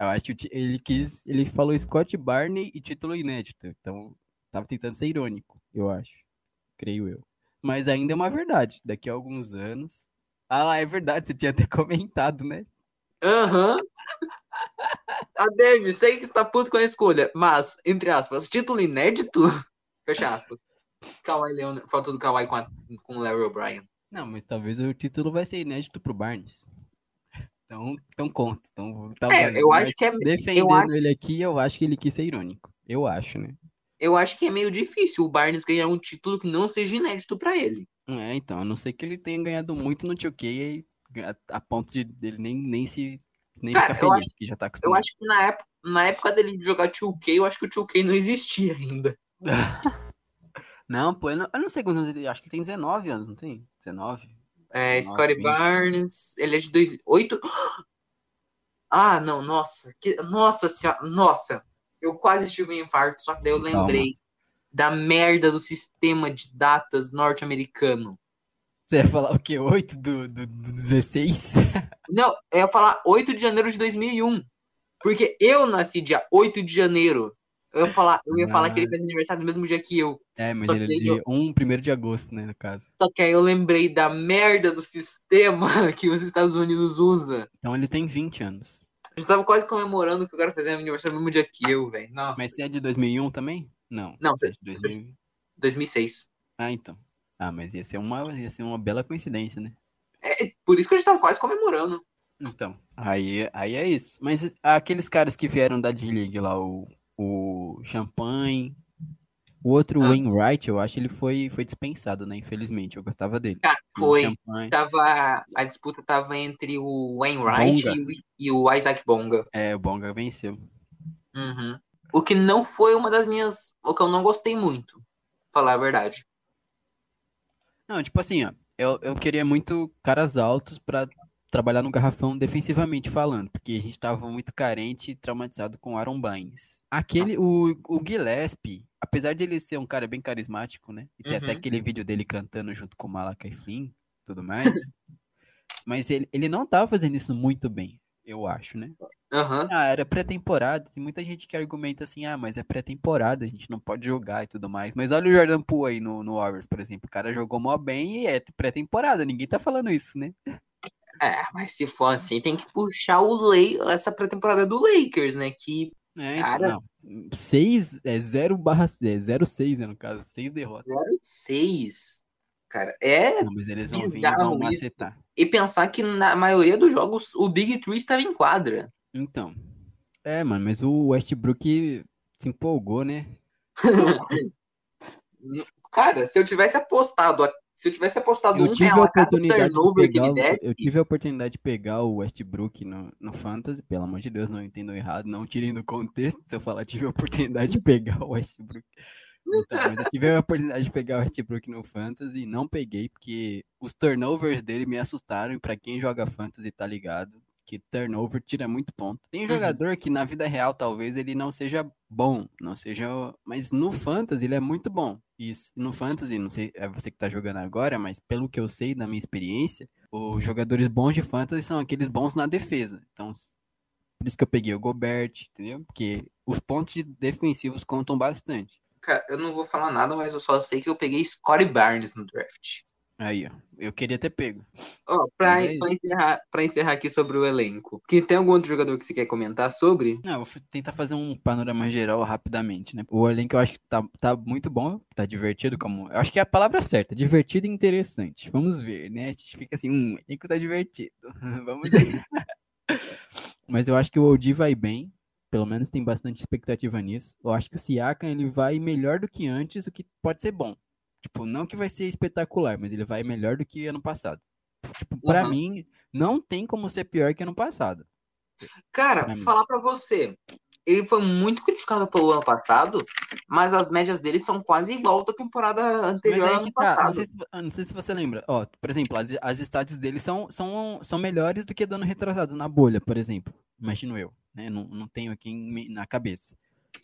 Eu acho que ele quis, ele falou Scott Barney e título inédito. Então, tava tentando ser irônico, eu acho. Creio eu. Mas ainda é uma verdade. Daqui a alguns anos. Ah, lá, é verdade, você tinha até comentado, né? Aham. A Demi, sei que está puto com a escolha, mas, entre aspas, título inédito? Fecha aspas. Kawhi Leonard, foto do Kawhi com, a, com o Larry O'Brien. Não, mas talvez o título vai ser inédito pro Barnes. Então, então conta. Então, tá, É, eu acho que é- eu Defendendo acho- ele aqui, eu acho que ele quis ser irônico. Eu acho, né? Eu acho que é meio difícil o Barnes ganhar um título que não seja inédito pra ele. É, então, a não ser que ele tenha ganhado muito no 2K a, a ponto de dele nem, nem se nem Cara, ficar eu feliz, porque já tá Eu acostumado. acho que na época, na época dele jogar 2K, eu acho que o 2K não existia ainda. Não, pô, eu não, eu não sei quantos anos ele acho que tem 19 anos, não tem? 19? É, Nossa, Scottie Barnes, ele é de 2008. Ah, não, nossa, que, nossa senhora, nossa, eu quase tive um infarto, só que daí eu Calma. lembrei da merda do sistema de datas norte-americano. Você ia falar o quê? 8 do, do, do 16? Não, eu ia falar 8 de janeiro de 2001, porque eu nasci dia 8 de janeiro. Eu ia falar, eu ia falar que ele Ah. fez aniversário no mesmo dia que eu. É, mas Só ele é eu- 1 primeiro de agosto, né, no caso. Só que aí eu lembrei da merda do sistema que os Estados Unidos usa. Então ele tem 20 anos. A gente tava quase comemorando que o cara fazia aniversário no mesmo dia que eu, velho. Nossa. Mas você é de 2001 também? Não. Não, você é de 2000. 2006. Ah, então. Ah, mas ia ser uma, ia ser uma bela coincidência, né? Por isso que a gente tava quase comemorando. Então, aí, aí é isso. Mas aqueles caras que vieram da D-League lá, o, o Champagne, o outro Ah. Wainwright, eu acho que ele foi, foi dispensado, né? Infelizmente, eu gostava dele. O foi. Tava, a disputa tava entre o Wainwright e o, e o Isaac Bonga. é, o Bonga venceu. Uhum. O que não foi uma das minhas. O que eu não gostei muito. Falar a verdade. Não, tipo assim, ó, eu, eu queria muito caras altos pra trabalhar no garrafão defensivamente falando, porque a gente tava muito carente e traumatizado com Aaron Baines. Aquele, o, o Gillespie, apesar de ele ser um cara bem carismático, né, e até Uhum. aquele vídeo dele cantando junto com o Malakai Flynn, tudo mais, mas ele, ele não tava fazendo isso muito bem. eu acho, né? Aham. Ah, era pré-temporada. Tem muita gente que argumenta assim, ah, mas é pré-temporada, a gente não pode jogar e tudo mais. Mas olha o Jordan Poole aí no, no Warriors, por exemplo. O cara jogou mó bem e é pré-temporada. Ninguém tá falando isso, né? É, mas se for assim, tem que puxar o Lay, essa pré-temporada do Lakers, né? Que É, então, Cara. não. 6 é 0 barra é 0,6, né, no caso. 6 derrotas. 06. Cara, é. Não, mas eles vão vir e vão macetar. E pensar que na maioria dos jogos o Big Three estava em quadra. Então. É, mano, mas o Westbrook se empolgou, né? Cara, se eu tivesse apostado, a- se eu tivesse apostado Eu um tive a real a oportunidade de pegar, der, eu tive a oportunidade de pegar o Westbrook no, no Fantasy, pelo amor de Deus, não entendam errado, não tirem do contexto se eu falar tive a oportunidade de pegar o Westbrook. Então, mas eu tive a oportunidade de pegar o Westbrook no Fantasy e não peguei porque os turnovers dele me assustaram e pra quem joga Fantasy tá ligado que turnover tira muito ponto. Tem Uhum. jogador que na vida real talvez ele não seja bom, não seja, mas no Fantasy ele é muito bom. E no Fantasy, não sei, é você que tá jogando agora, mas pelo que eu sei da minha experiência, os jogadores bons de Fantasy são aqueles bons na defesa. Então, por isso que eu peguei o Gobert, entendeu? Porque os pontos de defensivos contam bastante. cara, eu não vou falar nada, mas eu só sei que eu peguei Scottie Barnes no draft. Aí, ó, eu queria ter pego. Ó, pra, é pra encerrar, pra encerrar aqui sobre o elenco. Que tem algum outro jogador que você quer comentar sobre? Não, vou tentar fazer um panorama geral rapidamente, né? O elenco eu acho que tá, tá muito bom, tá divertido, como. Eu acho que é a palavra certa, divertido e interessante. Vamos ver, né? A gente fica assim, hum, o elenco tá divertido. Vamos ver. Mas eu acho que o OG vai bem, pelo menos tem bastante expectativa nisso. Eu acho que o Siakam ele vai melhor do que antes, o que pode ser bom. Tipo, não que vai ser espetacular, mas ele vai melhor do que ano passado. Tipo, pra Aham. mim, não tem como ser pior que ano passado. Cara, Pra falar pra você. Ele foi muito criticado pelo ano passado, mas as médias dele são quase igual da temporada Mas anterior aí ao que ano tá, não sei, se, não sei se você lembra. Ó, por exemplo, as, as stats dele são, são, são melhores do que do ano retrasado na bolha, por exemplo. Imagino eu, né? Não, não tenho aqui na cabeça.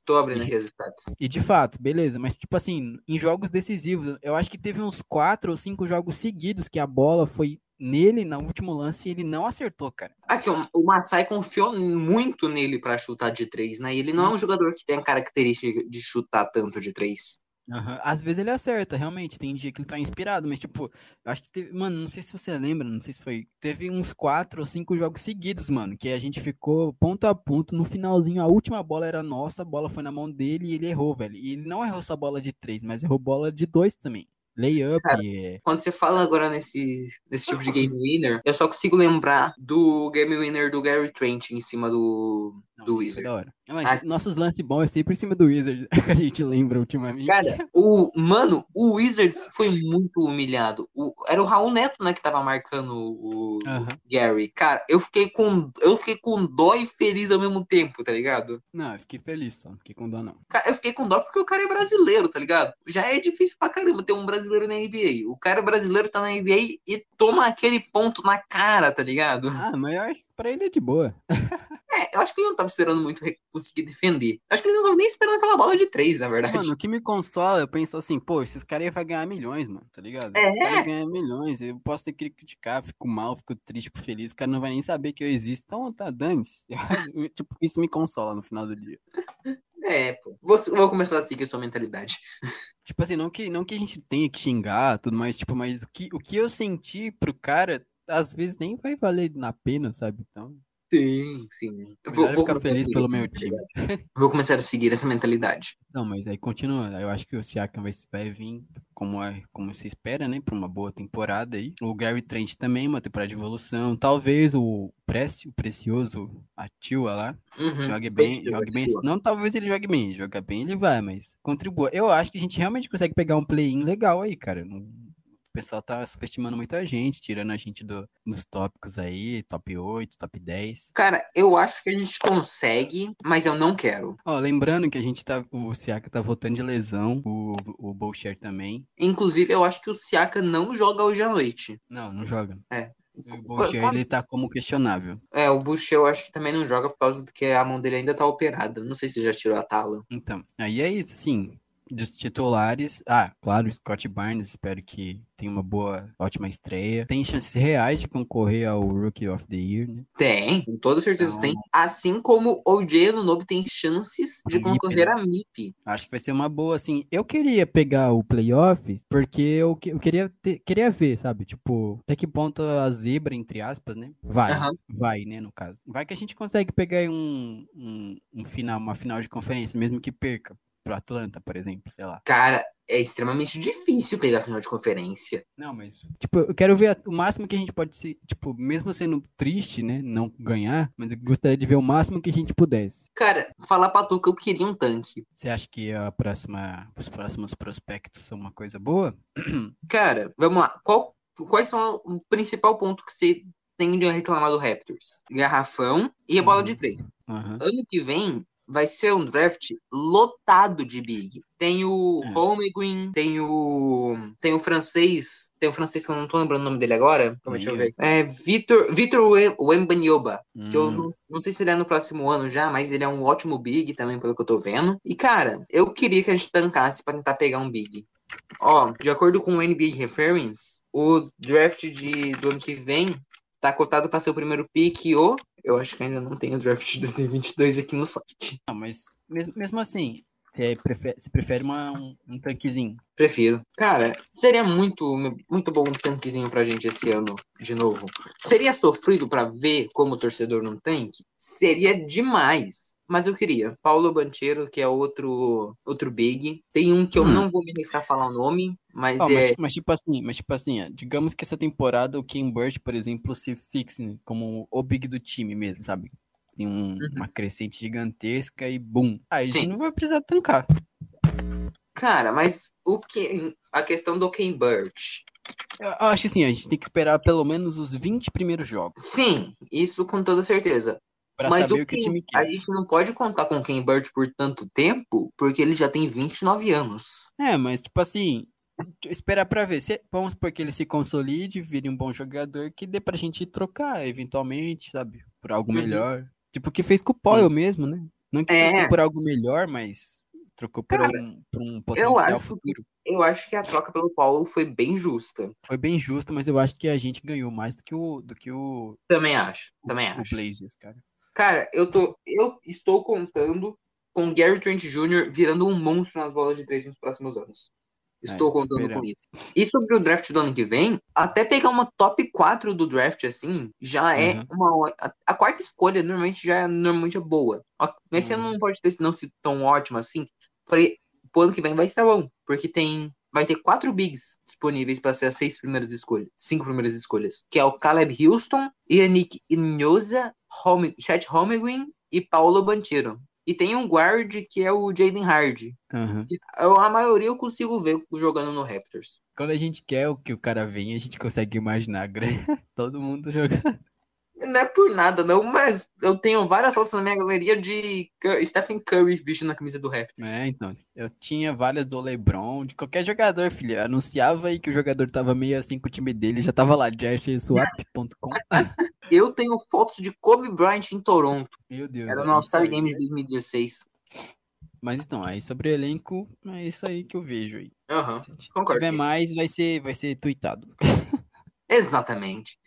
Tô abrindo stats. E de fato, beleza, mas tipo assim, em jogos decisivos, eu acho que teve uns quatro ou cinco jogos seguidos que a bola foi nele no último lance e ele não acertou, cara. Aqui, o, o Masai confiou muito nele pra chutar de três, né? E ele não é um jogador que tem a característica de chutar tanto de três. Aham. Às vezes ele acerta, realmente. Tem dia que ele tá inspirado, mas tipo, acho que teve. Mano, não sei se você lembra, não sei se foi. Teve uns quatro ou cinco jogos seguidos, mano, que a gente ficou ponto a ponto. No finalzinho, a última bola era nossa, a bola foi na mão dele e ele errou, velho. E ele não errou só bola de três, mas errou bola de dois também. Layup, Cara. Quando você fala agora nesse, nesse tipo de game winner, eu só consigo lembrar do game winner do Gary Trent em cima do, Não, do é Wizard. Mas Ah. nossos lances bons é sempre em cima do Wizard, que a gente lembra ultimamente. Cara, o, mano, o Wizards foi muito humilhado. O, era o Raul Neto, né, que tava marcando o Aham. Gary. Cara, eu fiquei com eu fiquei com dó e feliz ao mesmo tempo, tá ligado? Não, eu fiquei feliz só, não fiquei com dó não. Ca- Eu fiquei com dó porque o cara é brasileiro, tá ligado? Já é difícil pra caramba ter um brasileiro na NBA. O cara brasileiro tá na NBA e toma aquele ponto na cara, tá ligado? Ah, mas eu acho que pra ele é de boa. É, eu acho que ele não tava esperando muito conseguir defender. Eu acho que ele não tava nem esperando aquela bola de três, na verdade. Mano, o que me consola, eu penso assim, pô, esses caras aí vão ganhar milhões, mano, tá ligado? É. Esses caras ganham milhões, eu posso ter que criticar, fico mal, fico triste, fico feliz, o cara não vai nem saber que eu existo, então tá, dane-se. tipo, isso me consola no final do dia. É, pô. Vou, vou começar a seguir a sua mentalidade. Tipo assim, não que, não que a gente tenha que xingar, tudo mais, tipo, mas o que, o que eu senti pro cara, às vezes nem vai valer na pena, sabe? Então, Sim, sim. Eu melhor eu ficar feliz pelo meu time. Vou começar a seguir essa mentalidade. Não, mas aí continua. Eu acho que o Siakam vai, vai vir como, é, como se espera, né? Pra uma boa temporada aí. O Gary Trent também, uma temporada de evolução. Talvez o Précio, o Precioso, a Tua lá, Uhum. jogue bem, jogue bem. Não, talvez ele jogue bem. Joga bem, ele vai, mas contribua. Eu acho que a gente realmente consegue pegar um play-in legal aí, cara. Não- O pessoal tá subestimando muito a gente, tirando a gente do- dos tópicos aí, top 8, top 10. Cara, eu acho que a gente consegue, mas eu não quero. Ó, lembrando que a gente tá. O Siaka tá voltando de lesão, o, o Bolcher também. Inclusive, eu acho que o Siaka não joga hoje à noite. Não, não joga. É. O Bolcher, ele tá como questionável. É, o Bush eu acho que também não joga por causa do que a mão dele ainda tá operada. Não sei se já tirou a tala. Então, aí é isso, assim. Dos titulares. Ah, claro, Scott Barnes, espero que tenha uma boa, ótima estreia. Tem chances reais de concorrer ao Rookie of the Year, né? Tem, com toda certeza Então- tem. Assim como o OJ Anunoby tem chances de concorrer a MIP. Acho que vai ser uma boa, assim. Eu queria pegar o playoff porque eu, que- eu queria, ter- queria ver, sabe? Tipo, até que ponto a zebra, entre aspas, né? Vai, Aham. vai, né, no caso. Vai que a gente consegue pegar aí um, um, um final, uma final de conferência, mesmo que perca pro Atlanta, por exemplo, sei lá. Cara, é extremamente difícil pegar a final de conferência. Não, mas, tipo, eu quero ver o máximo que a gente pode ser, tipo, mesmo sendo triste, né, não ganhar, mas eu gostaria de ver o máximo que a gente pudesse. Cara, falar pra tu que eu queria um tanque. Você acha que a próxima, os próximos prospectos são uma coisa boa? Cara, vamos lá. Qual, quais são o principal ponto que você tem de reclamar do Raptors? Garrafão e a bola Uhum. de três. Aham. Ano que vem vai ser um draft lotado de big. Tem o É. Holmgren, tem o tem o francês, tem o francês que eu não tô lembrando o nome dele agora. Calma, deixa eu ver. É Vitor Vitor Wem- Wembanyama, que eu Hum. não, não sei se ele é no próximo ano já, mas ele é um ótimo big também, pelo que eu tô vendo. E cara, eu queria que a gente tancasse pra tentar pegar um big. Ó, de acordo com o NBA Reference, o draft de, do ano que vem tá cotado pra ser o primeiro pick o eu acho que ainda não tem o draft de 2022 aqui no site. Não, mas mesmo, mesmo assim, você prefere, você prefere uma, um, um tanquezinho. Prefiro. Cara, seria muito, muito bom um tanquezinho pra gente esse ano, de novo. Seria sofrido pra ver como torcedor num tanque? Seria demais. Mas eu queria. Paulo Banchero, que é outro, outro big. Tem um que eu Hum. não vou me arriscar a falar o nome, mas Ó, é. mas, mas tipo assim, mas tipo assim, ó, digamos que essa temporada o Ken Burch, por exemplo, se fixe como o big do time mesmo, sabe? Tem um- uma crescente gigantesca e bum. Aí a gente Uhum. Sim. não vai precisar tancar. Cara, mas o que. A questão do Ken Burch. Eu, eu acho assim, a gente tem que esperar pelo menos os 20 primeiros jogos Sim, isso com toda certeza. Pra mas saber o o que o time a quer. gente não pode contar com o Ken Burch por tanto tempo, porque ele já tem 29 anos. É, mas tipo assim, esperar pra ver. Se, vamos supor que ele se consolide, vire um bom jogador que dê pra gente trocar eventualmente, sabe? Por algo Uhum. melhor. Tipo o que fez com o Paul mesmo, né? Não que É. trocou por algo melhor, mas trocou por, Cara, um, por um potencial acho futuro. Eu acho que a troca pelo Paulo foi bem justa. Foi bem justo, mas eu acho que a gente ganhou mais do que o, do que o, Também acho. Também o acho. Blazers, cara. Cara, eu tô. Eu estou contando com o Gary Trent Jr. virando um monstro nas bolas de três nos próximos anos. Estou É, contando esperamos. com isso. E sobre o draft do ano que vem, até pegar uma top 4 do draft, assim, já é Uhum. uma. A, a quarta escolha normalmente já é, normalmente é boa. Ó, Esse ano Uhum. não pode ter não sido tão ótimo assim. Porém, pro ano que vem vai estar bom. Porque tem. Vai ter quatro bigs disponíveis para ser as seis primeiras escolhas. Cinco primeiras escolhas. Que é o Caleb Houston, Yannick Inhoza, Home, Chet Holmgren e Paulo Banchero. E tem um guard que é o Jaden Hardy. Eu, a maioria eu consigo ver jogando no Raptors. Quando a gente quer o que o cara venha, a gente consegue imaginar todo mundo jogando. Não é por nada, não, mas eu tenho várias fotos na minha galeria de Stephen Curry vestindo a camisa do Raptors. É, então. Eu tinha várias do LeBron, de qualquer jogador, filho. Eu anunciava aí que o jogador tava meio assim com o time dele, já tava lá, jersey.swap.com. Eu tenho fotos de Kobe Bryant em Toronto. Meu Deus. Era é no isso All-Star aí. Game de 2016. Mas então, aí sobre o elenco, é isso aí que eu vejo aí. Aham, Se concordo. tiver mais, vai ser, vai ser tweetado. Exatamente.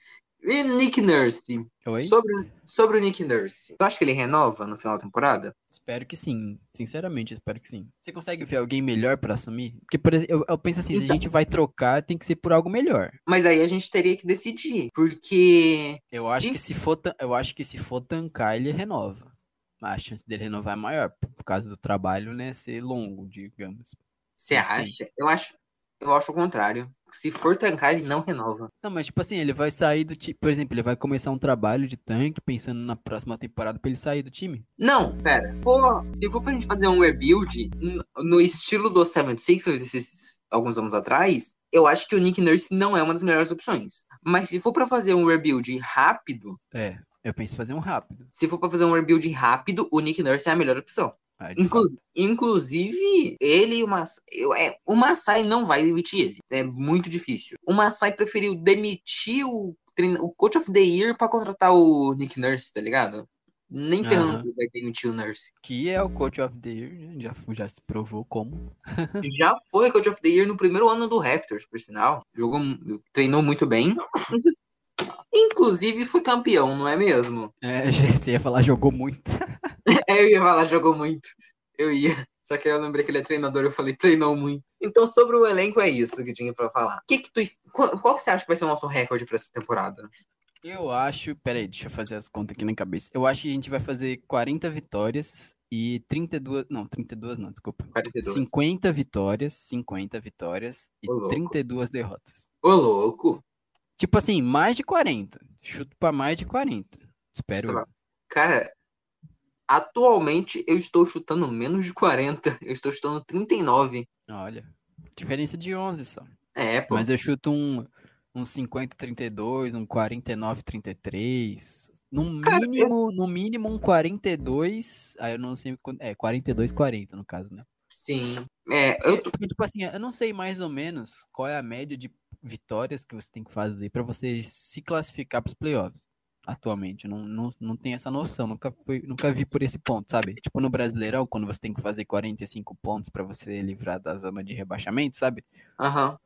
E Nick Nurse. Oi? Sobre, sobre o Nick Nurse. Tu acha que ele renova no final da temporada? Espero que sim. Sinceramente, espero que sim. Você consegue ver alguém melhor pra assumir? Porque, por exemplo, eu, eu penso assim, se a Então. gente vai trocar, tem que ser por algo melhor. Mas aí a gente teria que decidir. Porque. Eu acho se- que se for, eu acho que se for tancar, ele renova. Mas a chance dele renovar é maior, por causa do trabalho, né, ser longo, digamos. Você acha? Eu acho, eu acho o contrário. Se for tancar, ele não renova. Não, mas tipo assim, ele vai sair do time, por exemplo, ele vai começar um trabalho de tanque pensando na próxima temporada pra ele sair do time. Não, pera. Pô, se for pra gente fazer um rebuild no estilo do 76ers esses alguns anos atrás, eu acho que o Nick Nurse não é uma das melhores opções. Mas se for pra fazer um rebuild rápido, É, eu penso em fazer um rápido. se for pra fazer um rebuild rápido, o Nick Nurse é a melhor opção. De Inclu- fato. inclusive, ele e o Masai. Eu, é, o Masai não vai demitir ele. É muito difícil. O Masai preferiu demitir o, o Coach of the Year pra contratar o Nick Nurse, tá ligado? Nem que vai demitir o Nurse. Que é o Coach of the Year, né? já, já se provou como. Já foi Coach of the Year no primeiro ano do Raptors, por sinal. Jogou, treinou muito bem. Inclusive foi campeão, não é mesmo? É, você ia falar, jogou muito. Eu ia falar, jogou muito. Eu ia. Só que eu lembrei que ele é treinador, eu falei, treinou muito. Então, sobre o elenco, é isso que tinha pra falar. Que que tu, qual, qual que você acha que vai ser o nosso recorde pra essa temporada? Eu acho. Peraí, deixa eu fazer as contas aqui na cabeça. Eu acho que a gente vai fazer 40 vitórias e 32. Não, 32 não, desculpa. 42. 50 vitórias, 50 vitórias e Ô, louco. 32 derrotas. Ô, louco. Tipo assim, mais de 40. Chuto pra mais de 40. Espero. Cara, atualmente eu estou chutando menos de 40. Eu estou chutando 39. Olha, diferença de 11 só. É, pô. Mas eu chuto um, um 50-32, um 49-33. No Cara, mínimo, no mínimo um 42. Aí eu não sei. É, 42-40 no caso, né? Sim. É, eu tô... Tipo assim, eu não sei mais ou menos qual é a média de vitórias que você tem que fazer pra você se classificar pros playoffs. Atualmente, não, não, não tenho essa noção, nunca, fui, nunca vi por esse ponto, sabe? Tipo no Brasileirão, quando você tem que fazer 45 pontos pra você livrar da zona de rebaixamento, sabe? Aham.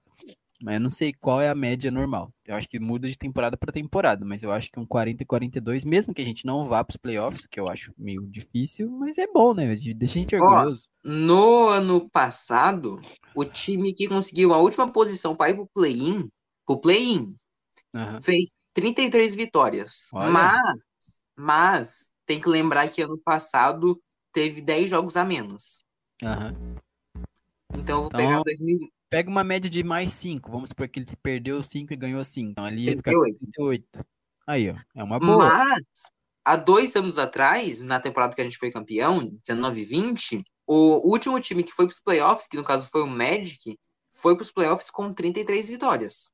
Mas eu não sei qual é a média normal. Eu acho que muda de temporada para temporada, mas eu acho que um 40 e 42, mesmo que a gente não vá para os playoffs, que eu acho meio difícil, mas é bom, né? De- Deixa a gente Ó, orgulhoso. No ano passado, o time que conseguiu a última posição para ir pro play-in, pro play-in, Aham. fez 33 vitórias. Olha. Mas, mas, tem que lembrar que ano passado teve 10 jogos a menos. Aham. Então eu vou Então, pegar 2000, Pega uma média de mais 5. Vamos supor que ele perdeu 5 e ganhou 5. Então ali ia ficar 38. 38. Aí, ó. É uma boa. Mas, há dois anos atrás, na temporada que a gente foi campeão, 19 e 20, o último time que foi pros playoffs, que no caso foi o Magic, foi pros playoffs com 33 vitórias.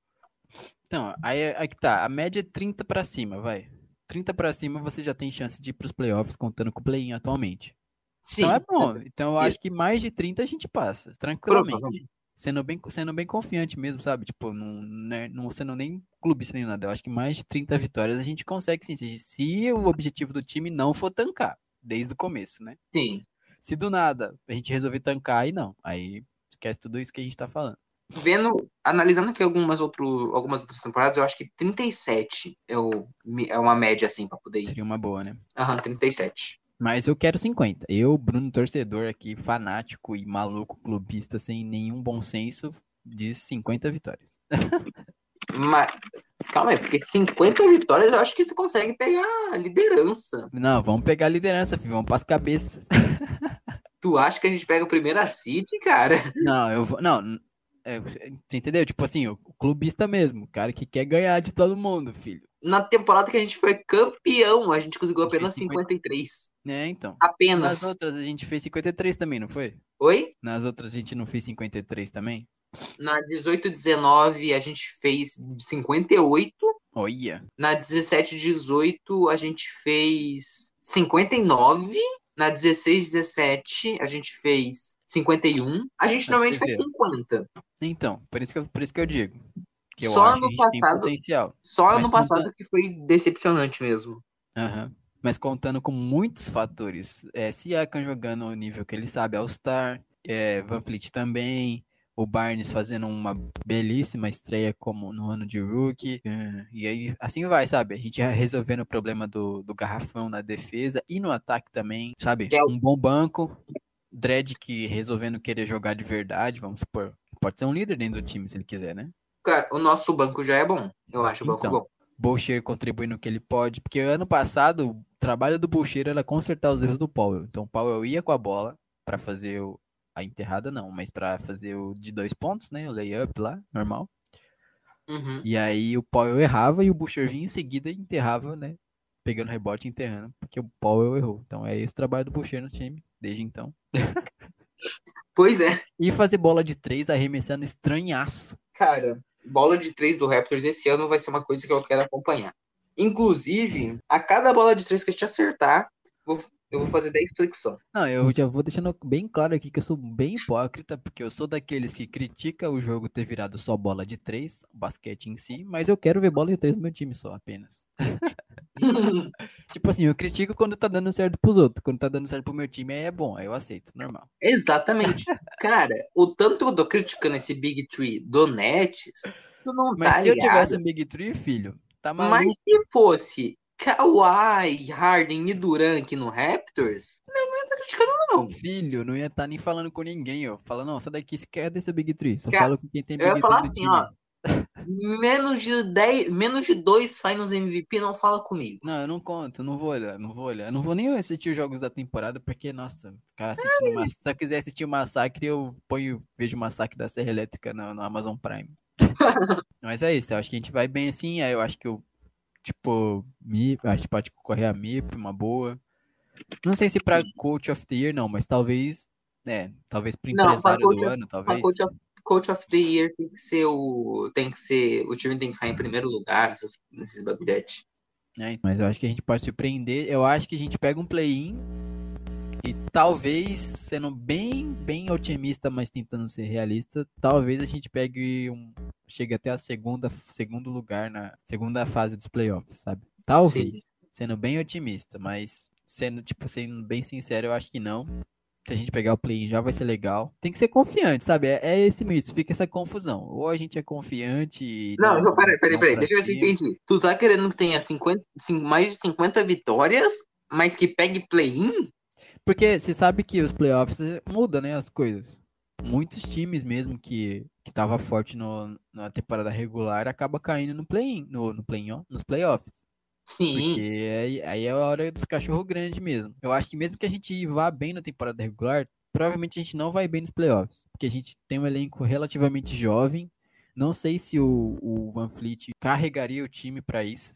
Então, aí, aí que tá. A média é 30 pra cima, vai. 30 pra cima você já tem chance de ir pros playoffs contando com o play-in atualmente. Sim. Então é bom. Então eu acho que mais de 30 a gente passa, tranquilamente. Sendo bem, sendo bem confiante mesmo, sabe? Tipo, não, né, não sendo nem clubista nem nada. Eu acho que mais de 30 vitórias a gente consegue sim. Se, se o objetivo do time não for tancar, desde o começo, né? Sim. Se do nada a gente resolver tancar, aí não. Aí esquece tudo isso que a gente tá falando. Vendo, analisando aqui algumas, outro, algumas outras temporadas, eu acho que 37 é, o, é uma média, assim, pra poder ir. Seria uma boa, né? Aham, 37. Mas eu quero 50. Eu, Bruno, torcedor aqui, fanático e maluco clubista, sem nenhum bom senso, diz 50 vitórias. Mas, calma aí, porque 50 vitórias eu acho que você consegue pegar a liderança. Não, vamos pegar a liderança, filho. Vamos pras cabeças. Tu acha que a gente pega o primeira City, cara? Não, eu vou. Não, é, você entendeu? Tipo assim, o clubista mesmo, o cara que quer ganhar de todo mundo, filho. Na temporada que a gente foi campeão, a gente conseguiu apenas 50. 53. É, então. Nas Apenas. outras a gente fez 53 também, não foi? Oi? Nas outras a gente não fez 53 também? Na 18 19 a gente fez 58. Olha. Na 17 18 a gente fez 59. Na 16 17 a gente fez 51. A gente normalmente faz ver. 50. Então, por isso que eu, por isso que eu digo. Que eu Só tem passado- potencial. Só Mas conta- passado que foi decepcionante mesmo. Aham. Mas contando com muitos fatores. É, Siakam jogando o nível que ele sabe, All-Star, é, Van Fleet também, o Barnes fazendo uma belíssima estreia como no ano de rookie. é, e aí, assim vai, sabe? A gente já resolvendo o problema do, do garrafão na defesa e no ataque também, sabe? Um bom banco. Dredd que resolvendo querer jogar de verdade, vamos supor. Pode ser um líder dentro do time se ele quiser, né? Cara, o nosso banco já é bom. Eu acho o banco Então. bom. Boucher contribuindo o que ele pode, porque ano passado o trabalho do Boucher era consertar os erros do Powell. Então o Powell ia com a bola pra fazer o- a enterrada não, mas pra fazer o de dois pontos, né, o layup lá, normal. Uhum. E aí o Powell errava e o Boucher vinha em seguida e enterrava, né, pegando rebote e enterrando, porque o Powell errou. Então é esse o trabalho do Boucher no time desde então. Pois é. E fazer bola de três arremessando estranhaço. Cara, bola de três do Raptors esse ano vai ser uma coisa que eu quero acompanhar. Inclusive, a cada bola de três que a gente acertar, vou- eu vou fazer 10 flexão. Não, eu já vou deixando bem claro aqui que eu sou bem hipócrita, porque eu sou daqueles que critica o jogo ter virado só bola de três, o basquete em si, mas eu quero ver bola de três no meu time só, apenas. Tipo assim, eu critico quando tá dando certo pros outros. Quando tá dando certo pro meu time, aí é bom, aí eu aceito, normal. Exatamente. Cara, o tanto que eu tô criticando esse Big Tree do Nets, tu não Mas tá se eu ligado. tivesse um Big Tree, filho, tá Mas maluco. se fosse Kawhi, Harden e Durant aqui no Raptors, eu não ia tá criticando não. Filho, não ia estar nem falando com ninguém, ó. Fala, não, sai daqui, se quer desse Big Tree. Só Cara, fala com quem tem eu ia Big falar Tree assim, time. ó. Menos de 10, menos de dois Finals MVP não fala comigo. Não, eu não conto, não vou olhar, não vou olhar. Eu não vou nem assistir os jogos da temporada, porque, nossa, assistindo mas... se eu quiser assistir o massacre, eu ponho, vejo o massacre da Serra Elétrica no, no Amazon Prime. Mas é isso, eu acho que a gente vai bem assim, aí eu acho que eu, tipo, MIP, a gente pode concorrer a MIP, uma boa. Não sei se pra Coach of the Year, não, mas talvez, é, talvez pro Não, pra empresário Coach do of- ano, Pra talvez. Coach of, Coach of the Year tem que ser o. Tem que ser. O time tem que ficar em primeiro lugar, essas, esses bagulhetes. É, mas eu acho que a gente pode surpreender. Eu acho que a gente pega um play-in talvez, sendo bem, bem otimista, mas tentando ser realista, talvez a gente pegue um. Chegue até a segunda, segundo lugar na segunda fase dos playoffs, sabe? Talvez. Sendo bem otimista, mas sendo, tipo, sendo bem sincero, eu acho que não. Se a gente pegar o play-in já vai ser legal. Tem que ser confiante, sabe? É, é esse misto, fica essa confusão. Ou a gente é confiante e. Não, não, peraí, peraí, peraí. Deixa eu ver se entendi. Tu tá querendo que tenha 50, cin- mais de 50 vitórias, mas que pegue play-in? Porque você sabe que os playoffs eh, muda, né, as coisas. Muitos times mesmo que, que tava forte no, na temporada regular acaba caindo no play-in, no, no play nos playoffs. Sim. Porque aí, aí é a hora dos cachorro grande mesmo. Eu acho que mesmo que a gente vá bem na temporada regular, provavelmente a gente não vai bem nos playoffs. Porque a gente tem um elenco relativamente jovem. Não sei se o, o Van Fleet carregaria o time pra isso.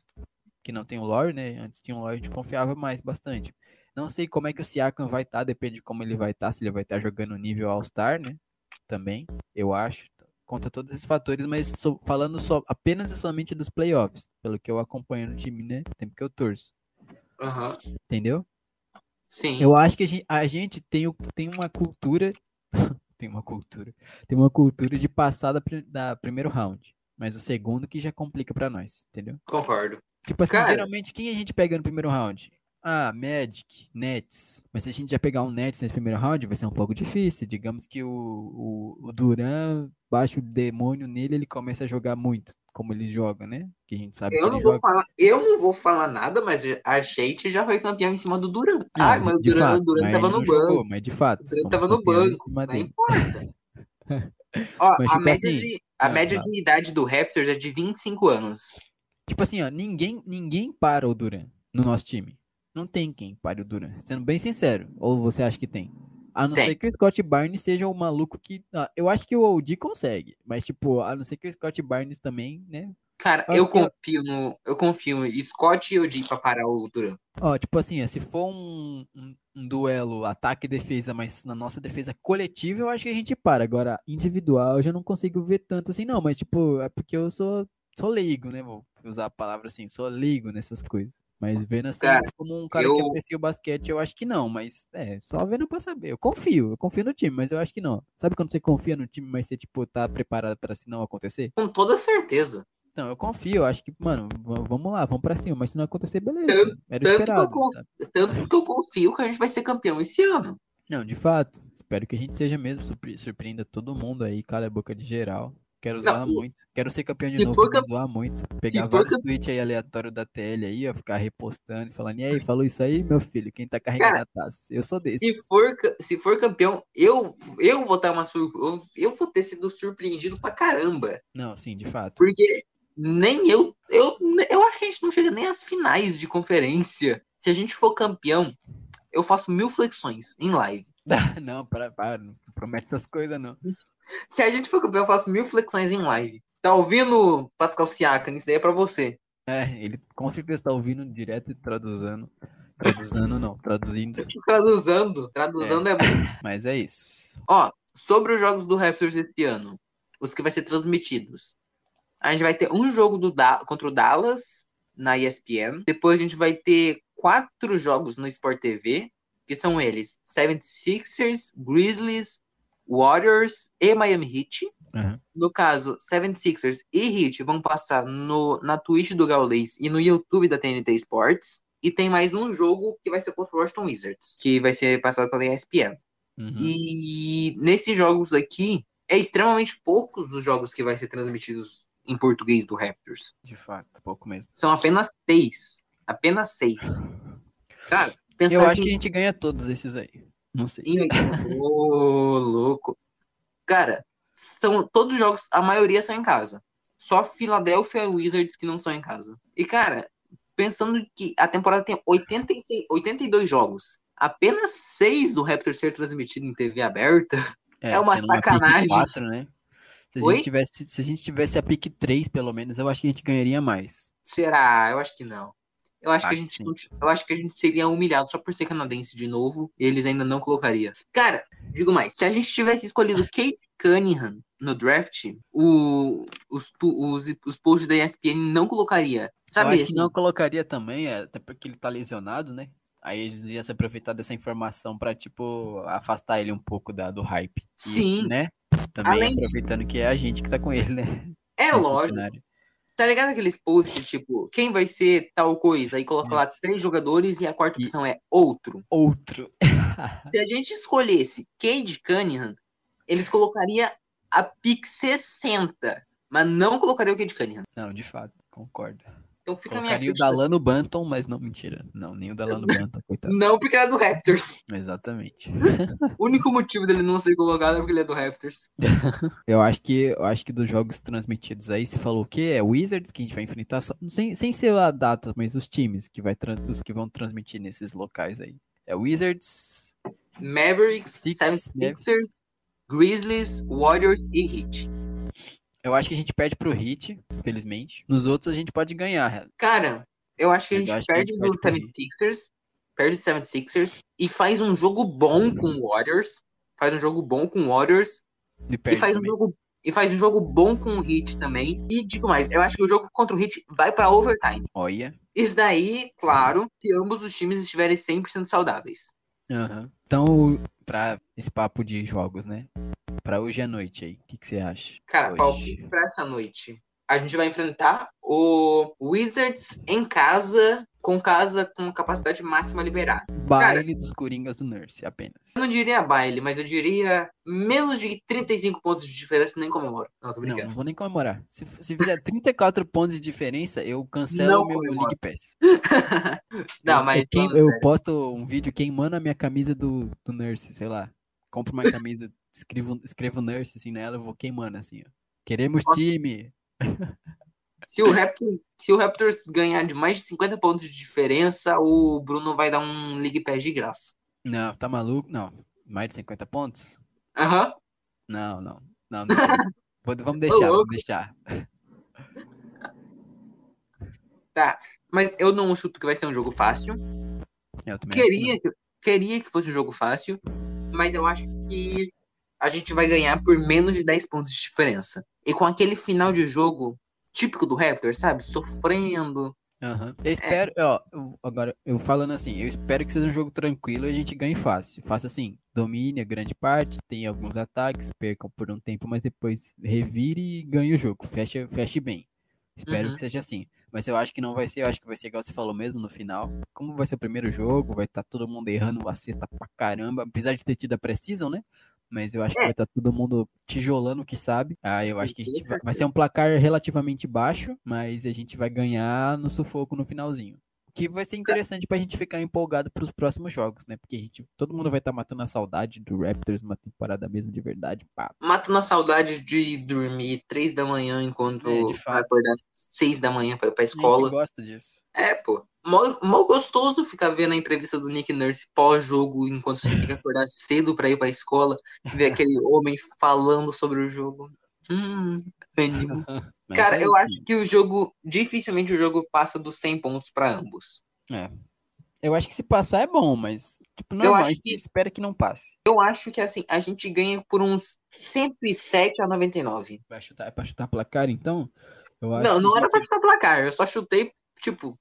Que não tem o Lore, né? Antes tinha o Lore, a gente confiava mais bastante. Não sei como é que o Siakam vai estar, depende de como ele vai estar, se ele vai estar jogando nível All-Star, né? Também, eu acho. Conta todos esses fatores, mas falando só apenas e somente dos playoffs, pelo que eu acompanho no time, né? Tempo que eu torço. Aham. Entendeu? Sim. Eu acho que a gente, a gente tem, tem uma cultura. tem uma cultura. Tem uma cultura de passar da, da primeiro round. Mas o segundo que já complica pra nós, entendeu? Concordo. Tipo assim, Cara. geralmente quem a gente pega no primeiro round? Ah, Magic, Nets. Mas se a gente já pegar um Nets nesse primeiro round, vai ser um pouco difícil. Digamos que o, o, o Duran, baixa o demônio nele, ele começa a jogar muito, como ele joga, né? Que a gente sabe Eu que não vou joga. falar, eu não vou falar nada, mas a gente já foi campeão em cima do Duran. Ah, mas o Duran, fato, Duran tava no banco. jogou, mas de fato. O Duran tava no banco. Não importa. Ó, Mas, a tipo média, assim, de, a ah, média fala. de idade do Raptors é de 25 anos. Tipo assim, ó, ninguém, ninguém para o Duran no nosso time. Não tem quem pare o Duran. Sendo bem sincero. Ou você acha que tem? A não Tem. ser que o Scott Barnes seja o maluco que. ah, eu acho que o OG consegue. Mas, tipo, a não ser que o Scott Barnes também, né? Cara, eu eu- confio no. Eu confio em Scott e OG pra parar o Duran. Ó, tipo assim, se for um, um, um duelo ataque e defesa, mas na nossa defesa coletiva, eu acho que a gente para. Agora, individual, eu já não consigo ver tanto assim, não. Mas, tipo, é porque eu sou, sou leigo, né? Vou usar a palavra assim, sou leigo nessas coisas. Mas vendo assim, Cara, como um cara que eu- aprecia o basquete, eu acho que não. Mas, é, só vendo pra saber. Eu confio, eu confio no time, mas eu acho que não. Sabe quando você confia no time, mas você, tipo, tá preparado pra se não acontecer? Com toda certeza. Então, eu confio, eu acho que, mano, vamos lá, vamos pra cima. Mas se não acontecer, beleza. Tanto- Era tanto que eu esperado. con- sabe? Tanto que eu confio que a gente vai ser campeão esse ano. Não, de fato. Espero que a gente seja mesmo, surpre- surpreenda todo mundo aí, cala a boca de geral. Quero Não, zoar e- muito. Quero ser campeão de novo, for vou zoar muito. Pegar vários cam- tweets aí aleatórios da TL aí, ó, ficar repostando e falando, e aí, falou isso aí, meu filho, quem tá carregando Cara, a taça? Eu sou desse. Se for, se for campeão, eu, eu vou dar uma surpresa. Eu, eu vou ter sido surpreendido pra caramba. Não, sim, de fato. Porque nem eu, eu. Eu acho que a gente não chega nem às finais de conferência. Se a gente for campeão, eu faço mil flexões em live. não, para, para, não promete essas coisas, não. Se a gente for campeão, eu faço mil flexões em live. Tá ouvindo, Pascal Siakam? Isso daí é pra você. É, ele com certeza tá ouvindo direto e traduzindo. Traduzindo não, traduzindo. Traduzando. Traduzando é, bom. Mas é isso. Ó, sobre os jogos do Raptors esse ano, os que vai ser transmitidos. A gente vai ter um jogo do da contra o Dallas na ESPN. Depois a gente vai ter quatro jogos no Sport TV, que são eles: 76ers, Grizzlies, Warriors e Miami Heat. Aham. No caso, 76ers e Heat vão passar no, na Twitch do Gaules e no YouTube da TNT Sports. E tem mais um jogo que vai ser contra o Washington Wizards, que vai ser passado pela ESPN. Uhum. E nesses jogos aqui, é extremamente poucos os jogos que vai ser transmitidos em português do Raptors. De fato, pouco mesmo. São apenas seis. Apenas seis. Cara, pensar Eu acho que a gente ganha todos esses aí. Não sei. Ô, louco. Cara, são todos os jogos, a maioria são em casa. Só Philadelphia Wizards que não são em casa. E, cara, pensando que a temporada tem 86, 82 jogos, apenas seis do Raptors ser transmitido em TV aberta, É uma tendo pick sacanagem. 4, né? Se a, Oi? gente tivesse, se a gente tivesse a pick 3, pelo menos, eu acho que a gente ganharia mais. será? Eu acho que não. Eu acho, que a Acho gente, sim. eu acho que a gente seria humilhado só por ser canadense de novo. E eles ainda não colocaria. Cara, digo mais. Se a gente tivesse escolhido Kate Cunningham no draft, o, os, os, os posts da ESPN não colocaria. eu Sabe? acho que não colocaria também, é, até porque ele tá lesionado, né? Aí eles iam se aproveitar dessa informação pra, tipo, afastar ele um pouco da, do hype. E, Sim. né? Também Além- aproveitando que é a gente que tá com ele, né? É Nesse lógico. cenário. Tá ligado aqueles posts, tipo, quem vai ser tal coisa? Aí coloca lá três jogadores e a quarta opção é outro. Outro. Se a gente escolhesse Cade Cunningham, eles colocaria a pick 60, mas não colocaria o Cade Cunningham. Não, de fato, concordo. Então fica a minha Colocaria o crítica. Dalano Banton, mas não, mentira. Não, nem o Dalano Banton, coitado. Não porque ele é do Raptors. Exatamente. O único motivo dele não ser colocado é porque ele é do Raptors. Eu acho que eu acho que dos jogos transmitidos aí, você falou o quê? É Wizards que a gente vai enfrentar, só- sem, sem ser a data, mas os times que, vai, os que vão transmitir nesses locais aí. É Wizards, Mavericks, Six, 76ers, Grizzlies, Warriors e Heat. Eu acho que a gente perde pro Heat, felizmente. Nos outros a gente pode ganhar. Cara, eu acho que a gente acho que a perde gente perde pro 76ers, perde do 76ers e faz um jogo bom com o Warriors. Faz um jogo bom com o Warriors E e perde faz, um jogo, e faz um jogo bom com o Heat também. E digo mais, eu acho que o jogo contra o Heat vai pra overtime. Olha. Isso daí, claro, se ambos os times estiverem 100% saudáveis. Aham. Então, pra esse papo de jogos, né? Pra hoje à noite aí, o que, que você acha? Cara, Hoje. palpite pra essa noite. A gente vai enfrentar o Wizards em casa, com casa com capacidade máxima liberada. Baile dos Coringas do Nurse, apenas. Eu não diria baile, mas eu diria menos de 35 pontos de diferença, nem comemoro. Não, tô Não, não vou nem comemorar. Se, se fizer 34 pontos de diferença, eu cancelo Não o meu comemoro. League Pass. Não, eu, mas. eu, eu posto um vídeo queimando a minha camisa do, do Nurse, sei lá. Compro uma camisa, escrevo, escrevo Nurse assim nela, eu vou queimando assim, ó. Queremos time. Se o, Raptors, se o Raptors ganhar de mais de 50 pontos de diferença, o Bruno vai dar um League Pass de graça. Não, tá maluco? Não. Mais de 50 pontos? Aham. Não, não. Não, não vamos deixar, vamos deixar. Tá. Mas eu não chuto que vai ser um jogo fácil. Eu também Queria que, queria que fosse um jogo fácil, mas eu acho que a gente vai ganhar por menos de 10 pontos de diferença. E com aquele final de jogo típico do Raptors, sabe? Sofrendo. Aham. Eu espero, ó, eu- agora, eu falando assim, eu espero que seja um jogo tranquilo e a gente ganhe fácil. Faça assim, domine a grande parte, tem alguns ataques, percam por um tempo, mas depois revire e ganhe o jogo. Feche, feche bem. Espero Uhum. que seja assim. Mas eu acho que não vai ser, eu acho que vai ser igual você falou mesmo no final. Como vai ser o primeiro jogo, vai estar todo mundo errando a cesta pra caramba, apesar de ter tido a Precision, né? Mas eu acho que É. vai estar todo mundo tijolando o que sabe. Ah, eu acho que a vai, vai ser um placar relativamente baixo, mas a gente vai ganhar no sufoco no finalzinho. O que vai ser interessante pra gente ficar empolgado pros próximos jogos, né? Porque a gente, todo mundo vai estar matando a saudade do Raptors uma temporada mesmo de verdade, pá. Mato na saudade de dormir 3 da manhã enquanto É, vai acordar 6 da manhã pra ir pra A escola. gosta disso. É, pô. Mó gostoso ficar vendo a entrevista do Nick Nurse pós-jogo, enquanto você tem que acordar cedo pra ir pra escola, e ver aquele homem falando sobre o jogo. Hum, ânimo. Cara, é eu acho que o jogo, dificilmente o jogo passa dos 100 pontos pra ambos. É. Eu acho que se passar é bom, mas, tipo, Eu normal, acho a gente que- espera que não passe. Eu acho que assim, a gente ganha por uns 107 a 99. Vai chutar, é pra chutar placar, então? Eu acho Não, não era pra chutar placar, eu só chutei, tipo,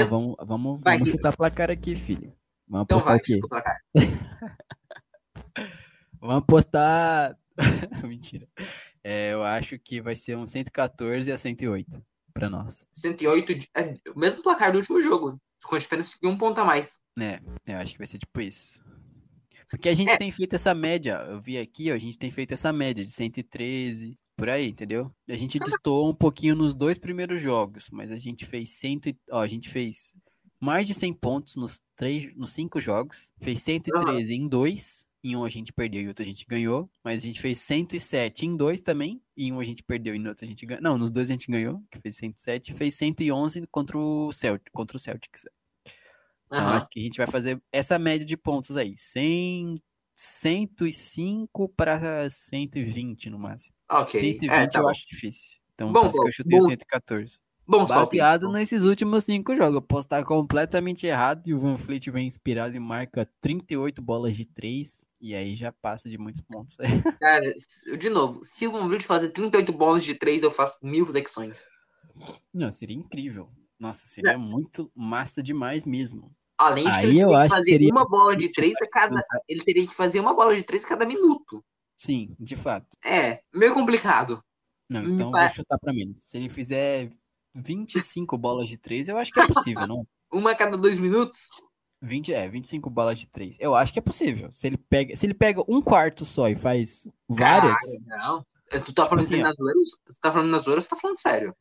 Não, vamos, vamos, Vai, vamos chutar placar aqui, filho. Vamos então apostar vai, o quê? chuta o placar. Vamos apostar. Mentira. É, eu acho que vai ser um 114 a 108 pra nós. 108, de- é, o mesmo placar do último jogo, com a diferença de um ponto a mais. É, eu acho que vai ser tipo isso. Porque a gente É. tem feito essa média, eu vi aqui, ó, a gente tem feito essa média de 113, por aí, entendeu? A gente destoou um pouquinho nos dois primeiros jogos, mas a gente fez 100, e- ó, a gente fez mais de 100 pontos nos três, nos cinco jogos, fez 113 em dois, em um a gente perdeu e outro a gente ganhou, mas a gente fez 107 em dois também, e em um a gente perdeu e no outro a gente ganhou. Não, nos dois a gente ganhou, que fez 107, e fez 111 contra o Celtic, contra o Celtics. Então, acho que a gente vai fazer essa média de pontos aí. 100, 105 para 120 no máximo. Ok. 120 é, tá eu bom. acho difícil. Então, Bom, isso que bom, eu chutei bom. 114. Bons Baseado nesses últimos cinco jogos. Eu posso estar completamente errado e o Van Fleet vem inspirado e marca 38 bolas de 3. E aí já passa de muitos pontos. Cara, se- de novo, se o Van Vliet fazer 38 bolas de 3, eu faço mil flexões. Não, seria incrível. Nossa, seria muito massa demais mesmo. Além de que Aí ele eu teria que acho que fazer seria- uma bola de 3 a cada. Ele teria que fazer uma bola de 3 a cada minuto. Sim, de fato. É, meio complicado. Não, Me então eu pa- vou chutar pra menos. Se ele fizer 25 bolas de 3, eu acho que é possível, não? Uma a cada dois minutos? 20, é, 25 bolas de 3. Eu acho que é possível. Se ele pega, se ele pega um quarto só e faz várias. Cara, não. Tu tá falando assim, assim, ó. na zoeira? Tu tá falando na zoeira ou você tá falando sério?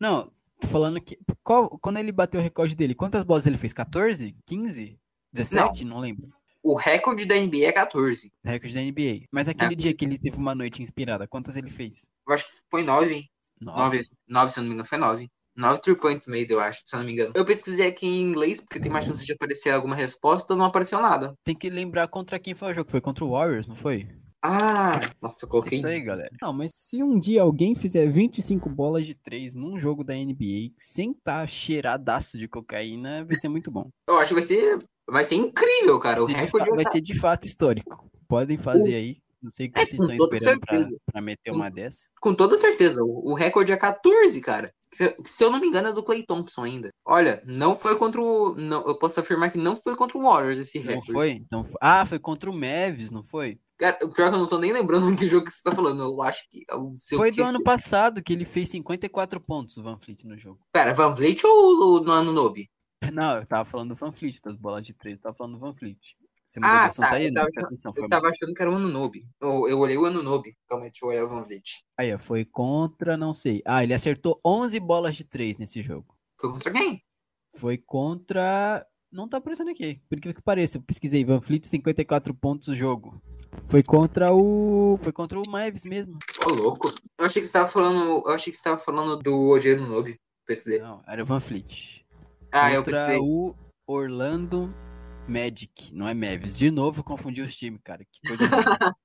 Não, falando que. Qual, quando ele bateu o recorde dele, quantas bolas ele fez? 14? 15? 17? Não, lembro. O recorde da NBA é 14. Recorde da NBA. Mas aquele dia que ele teve uma noite inspirada, quantas ele fez? Eu acho que foi 9. 9. 9, 9 se eu não me engano, foi 9. 9 three points made, eu acho, se eu não me engano. Eu pesquisei aqui em inglês, porque tem mais chance de aparecer alguma resposta, não apareceu nada. Tem que lembrar contra quem foi o jogo. Foi contra o Warriors, não foi? Ah, nossa, eu coloquei. Isso aí, galera. Não, mas se um dia alguém fizer 25 bolas de 3 num jogo da NBA sem tá cheiradaço de cocaína, vai ser muito bom. Eu acho que vai ser, vai ser incrível, cara. O recorde vai ser de fato histórico. Podem fazer aí. Não sei o que É, vocês estão esperando pra, pra meter uma dessa. Com toda certeza, o, o recorde é 14, cara. Se, se eu não me engano, é do Clay Thompson ainda. Olha, não foi contra o. Não, eu posso afirmar que não foi contra o Warriors esse Não recorde. foi? Então, foi- ah, foi contra o Mavis, não foi? Cara, o pior é que eu não tô nem lembrando que jogo que você tá falando. Eu acho que. O seu Foi que- do ano passado que ele fez 54 pontos, o Van Fleet, no jogo. Pera, Van Vliet ou no ano Nobe? Não, eu tava falando do Van Fleet, das bolas de 3, eu tava falando do Van Fleet. Você mudou Ah, assunto tá, aí? eu tava- atenção, Eu tava achando que era o ano Nobe. Eu, eu olhei o ano Nobe. Calma aí, deixa eu olhar o Van Vliet. Aí, foi contra, não sei. Ah, ele acertou 11 bolas de 3 nesse jogo. Foi contra quem? Foi contra. Não tá aparecendo aqui. Por que que pareça? Eu pesquisei. Van Fleet, 54 pontos o jogo. Foi contra o. Foi contra o Mavis mesmo. Ô, louco. Eu achei que você tava falando. Eu achei que você tava falando do Odiano Nobe. Pesquisei. Não, era o Van Fleet. Ah, eu contra pesquisei. o Orlando Magic. Não é Mavis. De novo, confundi os times, cara. Que coisa.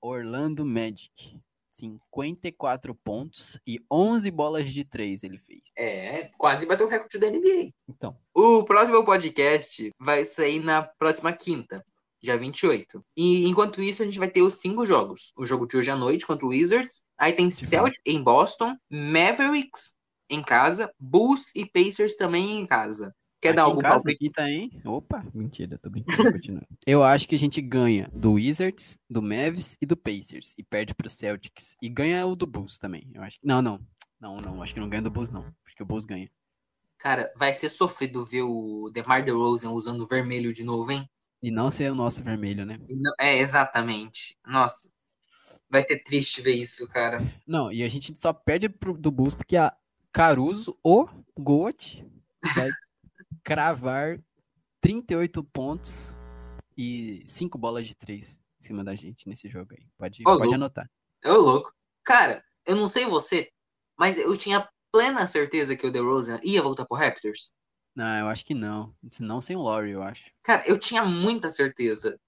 Orlando Magic. 54 pontos e 11 bolas de 3 ele fez. É, quase bateu o recorde da NBA. Então, O próximo podcast vai sair na próxima quinta, dia 28. E enquanto isso, a gente vai ter os cinco jogos. O jogo de hoje à noite contra o Wizards. Aí tem Celtics em Boston, Mavericks em casa, Bulls e Pacers também em casa. Quer dar algum palpite? tá, hein? Opa, mentira, tô brincando, continua. Eu acho que a gente ganha do Wizards, do Mavs e do Pacers e perde pro Celtics e ganha o do Bulls também. Eu acho que não, não. Não, não, acho que não ganha do Bulls não. Acho que o Bulls ganha. Cara, vai ser sofrido ver o DeMar DeRozan usando vermelho de novo, hein? E não ser o nosso vermelho, né? Não- É, exatamente. Nossa, vai ser triste ver isso, cara. Não, e a gente só perde pro, do Bulls porque a Caruso, o Goat, vai cravar 38 pontos e 5 bolas de 3 em cima da gente nesse jogo aí. Pode, Ô, pode louco. anotar. Ô, louco. Cara, eu não sei você, mas eu tinha plena certeza que o DeRozan ia voltar pro Raptors. Não, eu acho que não. Não sem o Laurie, eu acho. Cara, eu tinha muita certeza.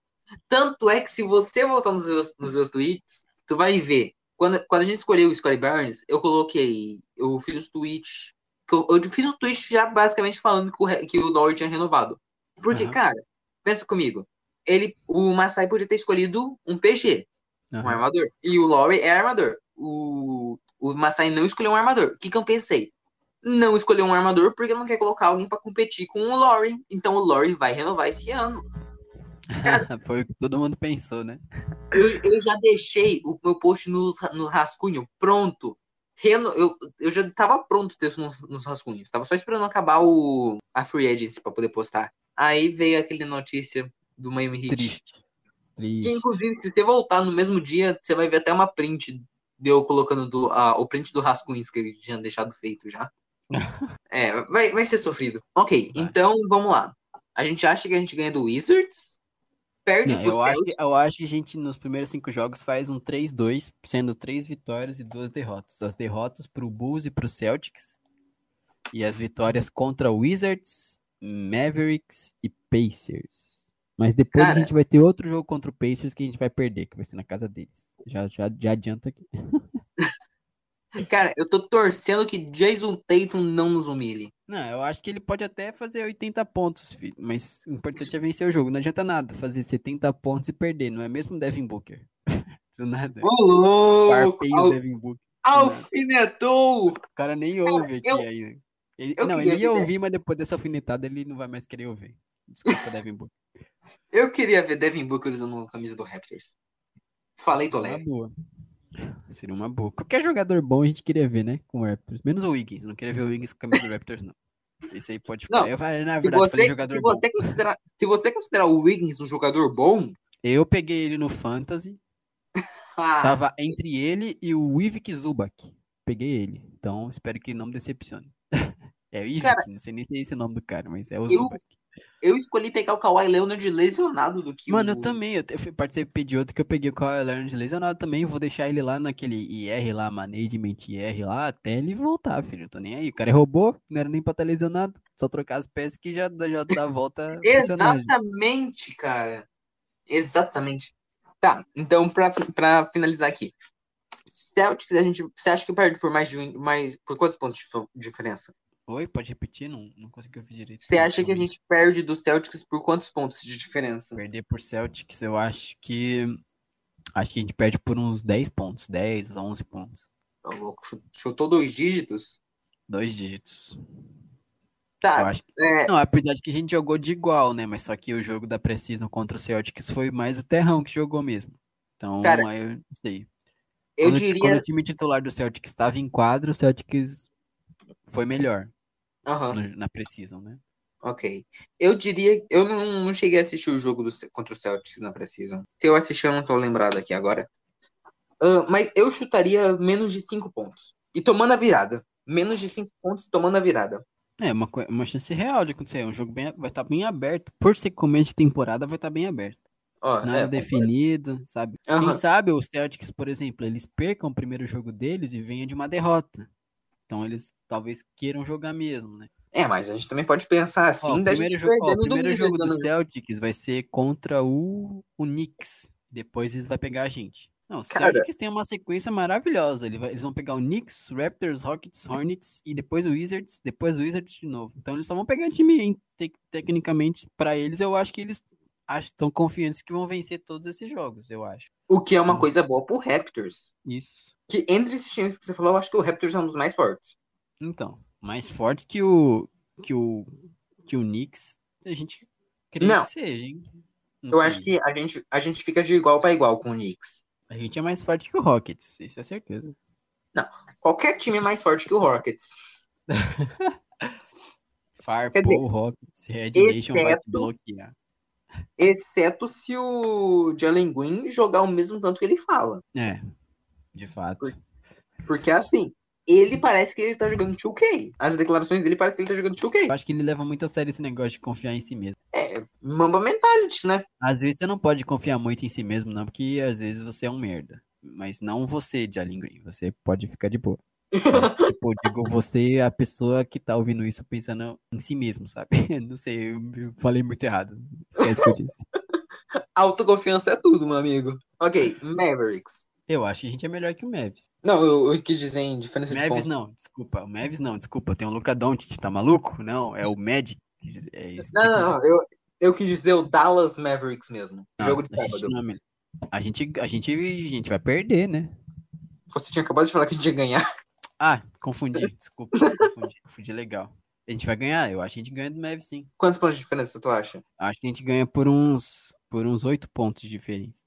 Tanto é que se você voltar nos meus, nos meus tweets, tu vai ver. Quando, quando a gente escolheu o Scottie Barnes, eu coloquei, eu fiz os tweets, eu, eu fiz o tweet já basicamente falando que o, que o Laurie tinha renovado. Porque, Aham. cara, pensa comigo, ele, o Masai podia ter escolhido um PG, um Aham. armador. E o Laurie é armador. O, o Masai não escolheu um armador. O que, que eu pensei? Não escolheu um armador porque não quer colocar alguém pra competir com o Laurie. Então o Laurie vai renovar esse ano. Foi o que todo mundo pensou, né? Eu, eu já deixei o meu post nos, no rascunho pronto. Reno, eu, eu já tava pronto o texto nos, nos rascunhos. Tava só esperando acabar o, a Free Agency pra poder postar. Aí veio aquele notícia do Miami Heat. Triste. Que, Triste. inclusive, se você voltar no mesmo dia, você vai ver até uma print de eu colocando do, ah, o print do rascunhos que eu tinha deixado feito já. é, vai, vai ser sofrido. Ok, Vai. então vamos lá. A gente acha que a gente ganha do Wizards, perde Não, eu, acho eu acho que a gente, nos primeiros cinco jogos, faz um 3-2, sendo três vitórias e duas derrotas. As derrotas pro Bulls e pro Celtics. E as vitórias contra Wizards, Mavericks e Pacers. Mas depois Cara. a gente vai ter outro jogo contra o Pacers que a gente vai perder, que vai ser na casa deles. Já, já, já adianta aqui. Cara, eu tô torcendo que Jason Tatum não nos humilhe. Não, eu acho que ele pode até fazer 80 pontos, filho. Mas o importante é vencer o jogo. Não adianta nada fazer 70 pontos e perder, não é mesmo Devin Booker? Do nada. Ô, louco! Al- Devin Booker. Alfinetou! O cara nem ouve aqui eu- ainda. Ele, eu não, ele ia ouvir, mas depois dessa alfinetada ele não vai mais querer ouvir. Desculpa, Devin Booker. Eu queria ver Devin Booker usando a camisa do Raptors. Falei, Uma leve. boa. Seria uma boa. Qualquer jogador bom a gente queria ver, né? Com o Raptors. Menos o Wiggins. Não queria ver o Wiggins com a camisa do Raptors, não. Esse aí pode ficar. Não, eu falei, na Se verdade, falei você, jogador se, bom. se você considerar o Wiggins um jogador bom, Eu peguei ele no Fantasy. ah, Tava entre ele e o Ivik Zubac. Peguei ele. Então, espero que não me decepcione. É o Ivik, Cara, não sei nem se é esse o nome do cara, mas é o eu- Zubac. Eu escolhi pegar o Kawhi Leonard lesionado do que Mano, o... eu também. Eu participei de outro que eu peguei o Kawhi Leonard lesionado também. Vou deixar ele lá naquele IR lá, Management IR lá, até ele voltar, filho. Eu tô nem aí. O cara é robô, não era nem pra estar lesionado. Só trocar as peças que já, dá- já dá a volta. Exatamente, cara. Exatamente. Tá, então pra, pra finalizar aqui. Celtics, a gente, você acha que perde por mais de um- mais por quantos pontos de dif- diferença? Oi, pode repetir? Não, não consegui ouvir direito. Você acha que a gente perde do Celtics por quantos pontos de diferença? Perder por Celtics, eu acho que. Acho que a gente perde por uns 10 pontos. 10, 11 pontos. Louco, chu- Chutou dois dígitos? Dois dígitos. Tá, que... é, Não, apesar de que a gente jogou de igual, né? Mas só que o jogo da Precision contra o Celtics foi mais o Terrão que jogou mesmo. Então, Cara, aí eu não sei. eu quando, diria. quando o time titular do Celtics estava em quadro, o Celtics foi melhor Aham, no- na Precision, né? ok. Eu diria. Eu não, não cheguei a assistir o jogo do, contra o Celtics na Precision. Se eu assisti, eu não tô lembrado aqui agora. Ah, mas eu chutaria menos de 5 pontos. E tomando a virada. Menos de 5 pontos tomando a virada. É, uma, uma chance real de acontecer. É um jogo bem, vai estar bem aberto. Por ser começo de temporada, vai estar bem aberto. Ó, Nada é, definido, sabe? Aham. Quem sabe os Celtics, por exemplo, eles percam o primeiro jogo deles e venham de uma derrota. Então eles talvez queiram jogar mesmo, né? é, mas a gente também pode pensar Ó, assim o da primeiro, jogo, ó, o do primeiro Wizards jogo do ano- Celtics vai ser contra o, o Knicks. Depois eles vão pegar a gente. Não, o Cara. Celtics tem uma sequência maravilhosa. Eles vão pegar o Knicks, Raptors, Rockets, Hornets e depois o Wizards, depois o Wizards de novo. Então eles só vão pegar time em- te- tecnicamente pra eles. Eu acho que eles estão confiantes que vão vencer todos esses jogos, eu acho. O que é uma Hum. coisa boa pro Raptors. Isso. Que entre esses times que você falou, eu acho que o Raptors é um dos mais fortes. Então, mais forte que o que o que o Knicks, a gente crê Não. que seja, hein? Não Eu sei. acho que a gente, a gente fica de igual para igual com o Knicks. A gente é mais forte que o Rockets, isso é certeza. Qualquer time é mais forte que o Rockets. Farpo, dizer, Rockets, Red Nation vai te bloquear. Exceto se o Jalen Green jogar o mesmo tanto que ele fala. É, de fato. Por- Porque assim, ele parece que ele tá jogando 2K. As declarações dele parecem que ele tá jogando 2K. Eu acho que ele leva muito a sério esse negócio de confiar em si mesmo. É, Mamba mentality, né? Às vezes você não pode confiar muito em si mesmo, não, porque às vezes você é um merda. Mas não você, Jalen Green. Você pode ficar de boa. Mas, tipo, digo, você é a pessoa que tá ouvindo isso pensando em si mesmo, sabe? Não sei, eu falei muito errado. Esquece o que eu disse. Autoconfiança é tudo, meu amigo. Ok, Mavericks. Eu acho que a gente é melhor que o Mavis. Não, eu, eu quis dizer em diferença de Mavis pontos. não, desculpa. O Mavis não, desculpa. Tem o Luca Doncic, tá maluco? Não, é o Magic. É isso Não, você não, não, eu, eu quis dizer o Dallas Mavericks mesmo. Não, jogo de sábado. é. A gente, a gente, a gente vai perder, né? Você tinha acabado de falar que a gente ia ganhar. Ah, confundi, desculpa. Confundi, confundi legal. A gente vai ganhar, eu acho que a gente ganha do Mavis sim. Quantos pontos de diferença tu acha? Acho que a gente ganha por uns Por uns oito pontos de diferença.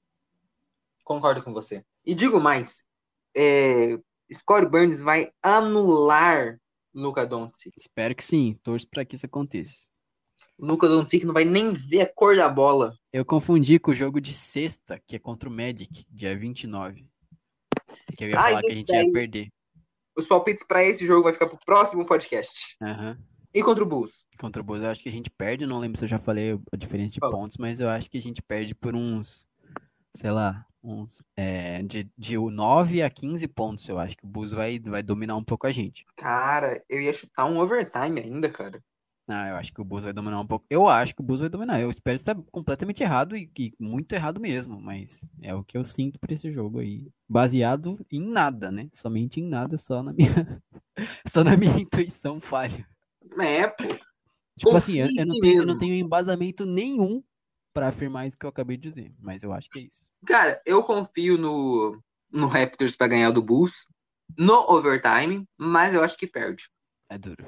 Concordo com você. E digo mais, é, Scott Burns vai anular Luca Doncic. Espero que sim. Torço pra que isso aconteça. Luca Doncic não vai nem ver a cor da bola. Eu confundi com o jogo de sexta, que é contra o Magic, dia 29. Que eu ia Ai, falar que a gente ia perder. Os palpites pra esse jogo vai ficar pro próximo podcast. Aham. E contra o Bulls? Contra o Bulls eu acho que a gente perde, não lembro se eu já falei a diferença de pontos, mas eu acho que a gente perde por uns, sei lá, uns, é, de, de 9 a 15 pontos, eu acho que o Bulls vai, vai dominar um pouco a gente. Cara, eu ia chutar um overtime ainda, cara. Ah, eu acho que o Bulls vai dominar um pouco. Eu acho que o Bulls vai dominar. Eu espero estar completamente errado e, e muito errado mesmo, mas é o que eu sinto pra esse jogo aí. Baseado em nada, né? Somente em nada, só na minha, só na minha intuição falha. É, pô. Tipo Confia assim, eu, eu não tenho, eu não tenho embasamento nenhum pra afirmar isso que eu acabei de dizer, mas eu acho que é isso. Cara, eu confio no, no Raptors pra ganhar do Bulls no overtime, mas eu acho que perde. É duro.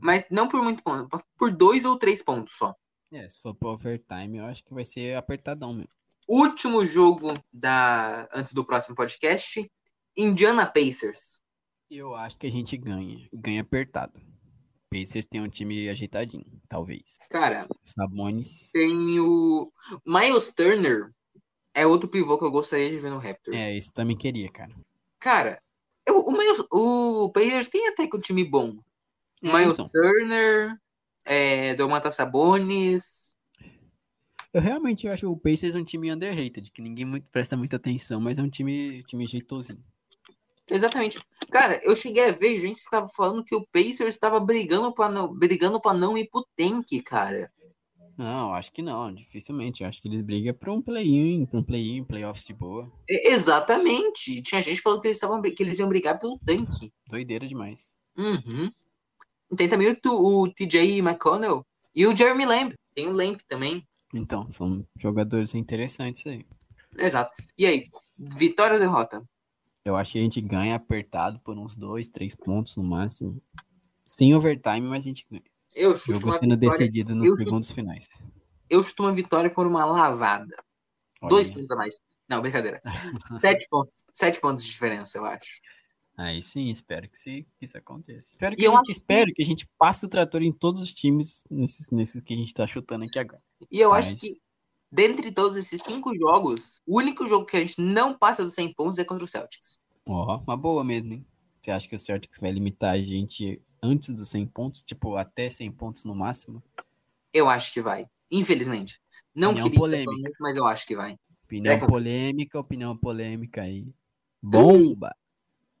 Mas não por muito ponto, por dois ou três pontos só. É, se for pro overtime, eu acho que vai ser apertadão mesmo. Último jogo da antes do próximo podcast, Indiana Pacers. Eu acho que a gente ganha. Ganha apertado. Pacers tem um time ajeitadinho, talvez. Cara, Sabonis. tem o Miles Turner, é outro pivô que eu gostaria de ver no Raptors. É, isso também queria, cara. Cara, eu- o, Miles, o Pacers tem até que um time bom. É, Miles então. Turner, é, Domantas Sabonis. Eu realmente acho o Pacers um time underrated, que ninguém muito, presta muita atenção, mas é um time, time jeitosinho. Exatamente. Cara, eu cheguei a ver gente que estava falando que o Pacers estava brigando para não, brigando para não ir pro tank, cara. Não, acho que não, dificilmente. Eu acho que eles brigam pra um play-in, pra um play-in, playoffs de boa. Exatamente. Tinha gente falando que eles estavam que eles iam brigar pelo tanque. Doideira demais. Uhum. Tem também o, o TJ McConnell e o Jeremy Lamb. Tem o Lamb também. Então, são jogadores interessantes aí. Exato. E aí, vitória ou derrota? Eu acho que a gente ganha apertado por uns dois, três pontos no máximo. Sem overtime, mas a gente ganha. Eu chuto Jogo sendo vitória. decidido nos segundos finais. Eu chuto uma vitória por uma lavada. Olha Dois pontos a mais. Não, brincadeira. Sete pontos. Sete pontos de diferença, eu acho. Aí sim, espero que, se, que isso aconteça. Espero que, eu gente, espero que a gente passe o trator em todos os times nesses, nesses que a gente tá chutando aqui agora. E eu Mas- acho que, dentre todos esses cinco jogos, o único jogo que a gente não passa dos 100 pontos é contra o Celtics. Ó, uma boa mesmo, hein? Você acha que o Celtics vai limitar a gente antes dos 100 pontos? Tipo, até 100 pontos no máximo? Eu acho que vai. Infelizmente. Não Opinião queria polêmica. mas eu acho que vai. Opinião É, polêmica, opinião polêmica aí. Bomba!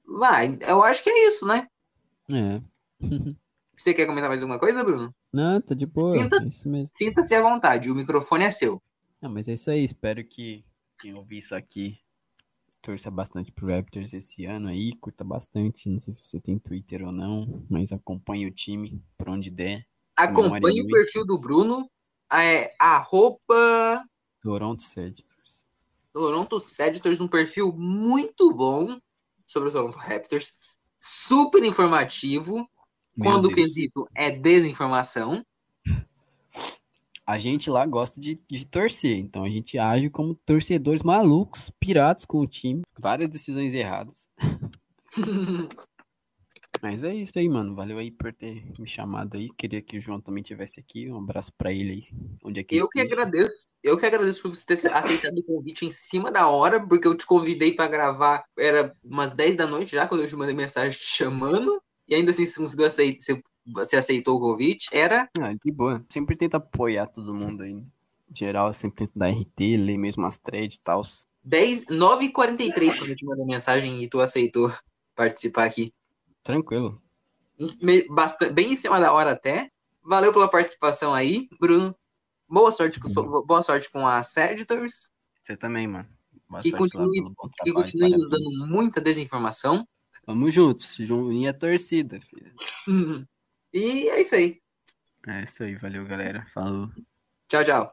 Vai, eu acho que é isso, né? É. Você quer comentar mais alguma coisa, Bruno? Não, tá de boa. Sinta- É. Sinta-se à vontade, o microfone é seu. Não, mas é isso aí. Espero que quem ouvir isso aqui torça bastante pro Raptors esse ano aí, curta bastante. Não sei se você tem Twitter ou não, mas acompanhe o time por onde der. Acompanhe o perfil do Bruno, é arroba Toronto Seditors. Toronto Seditors, um perfil muito bom sobre o Toronto Raptors, super informativo, Meu quando o Deus. quesito é desinformação. A gente lá gosta de, de torcer, então a gente age como torcedores malucos, piratas com o time, várias decisões erradas. Mas é isso aí, mano. Valeu aí por ter me chamado aí. Queria que o João também tivesse aqui. Um abraço pra ele aí, onde é que Eu que esteja. agradeço. Eu que agradeço por você ter aceitado o convite em cima da hora, porque eu te convidei pra gravar, era umas 10 da noite já, quando eu te mandei mensagem te chamando, e ainda assim você conseguiu aceitar, você- aceitou o convite. Era Ah, de boa. Sempre tento apoiar todo mundo aí. Em geral, sempre tento dar RT, ler mesmo as threads e tal. 10, 9h43 quando eu te mandei mensagem e tu aceitou participar aqui. Tranquilo. Bastante, bem em cima da hora até. Valeu pela participação aí, Bruno. Boa sorte com, so- boa sorte com a Seditors. Você também, mano. Boa Que continue- pelo bom Que trabalho. continue nos dando muita desinformação. Vamos juntos. Juninho é torcida, filho. E é isso aí. É isso aí. Valeu, galera. Falou. Tchau, tchau.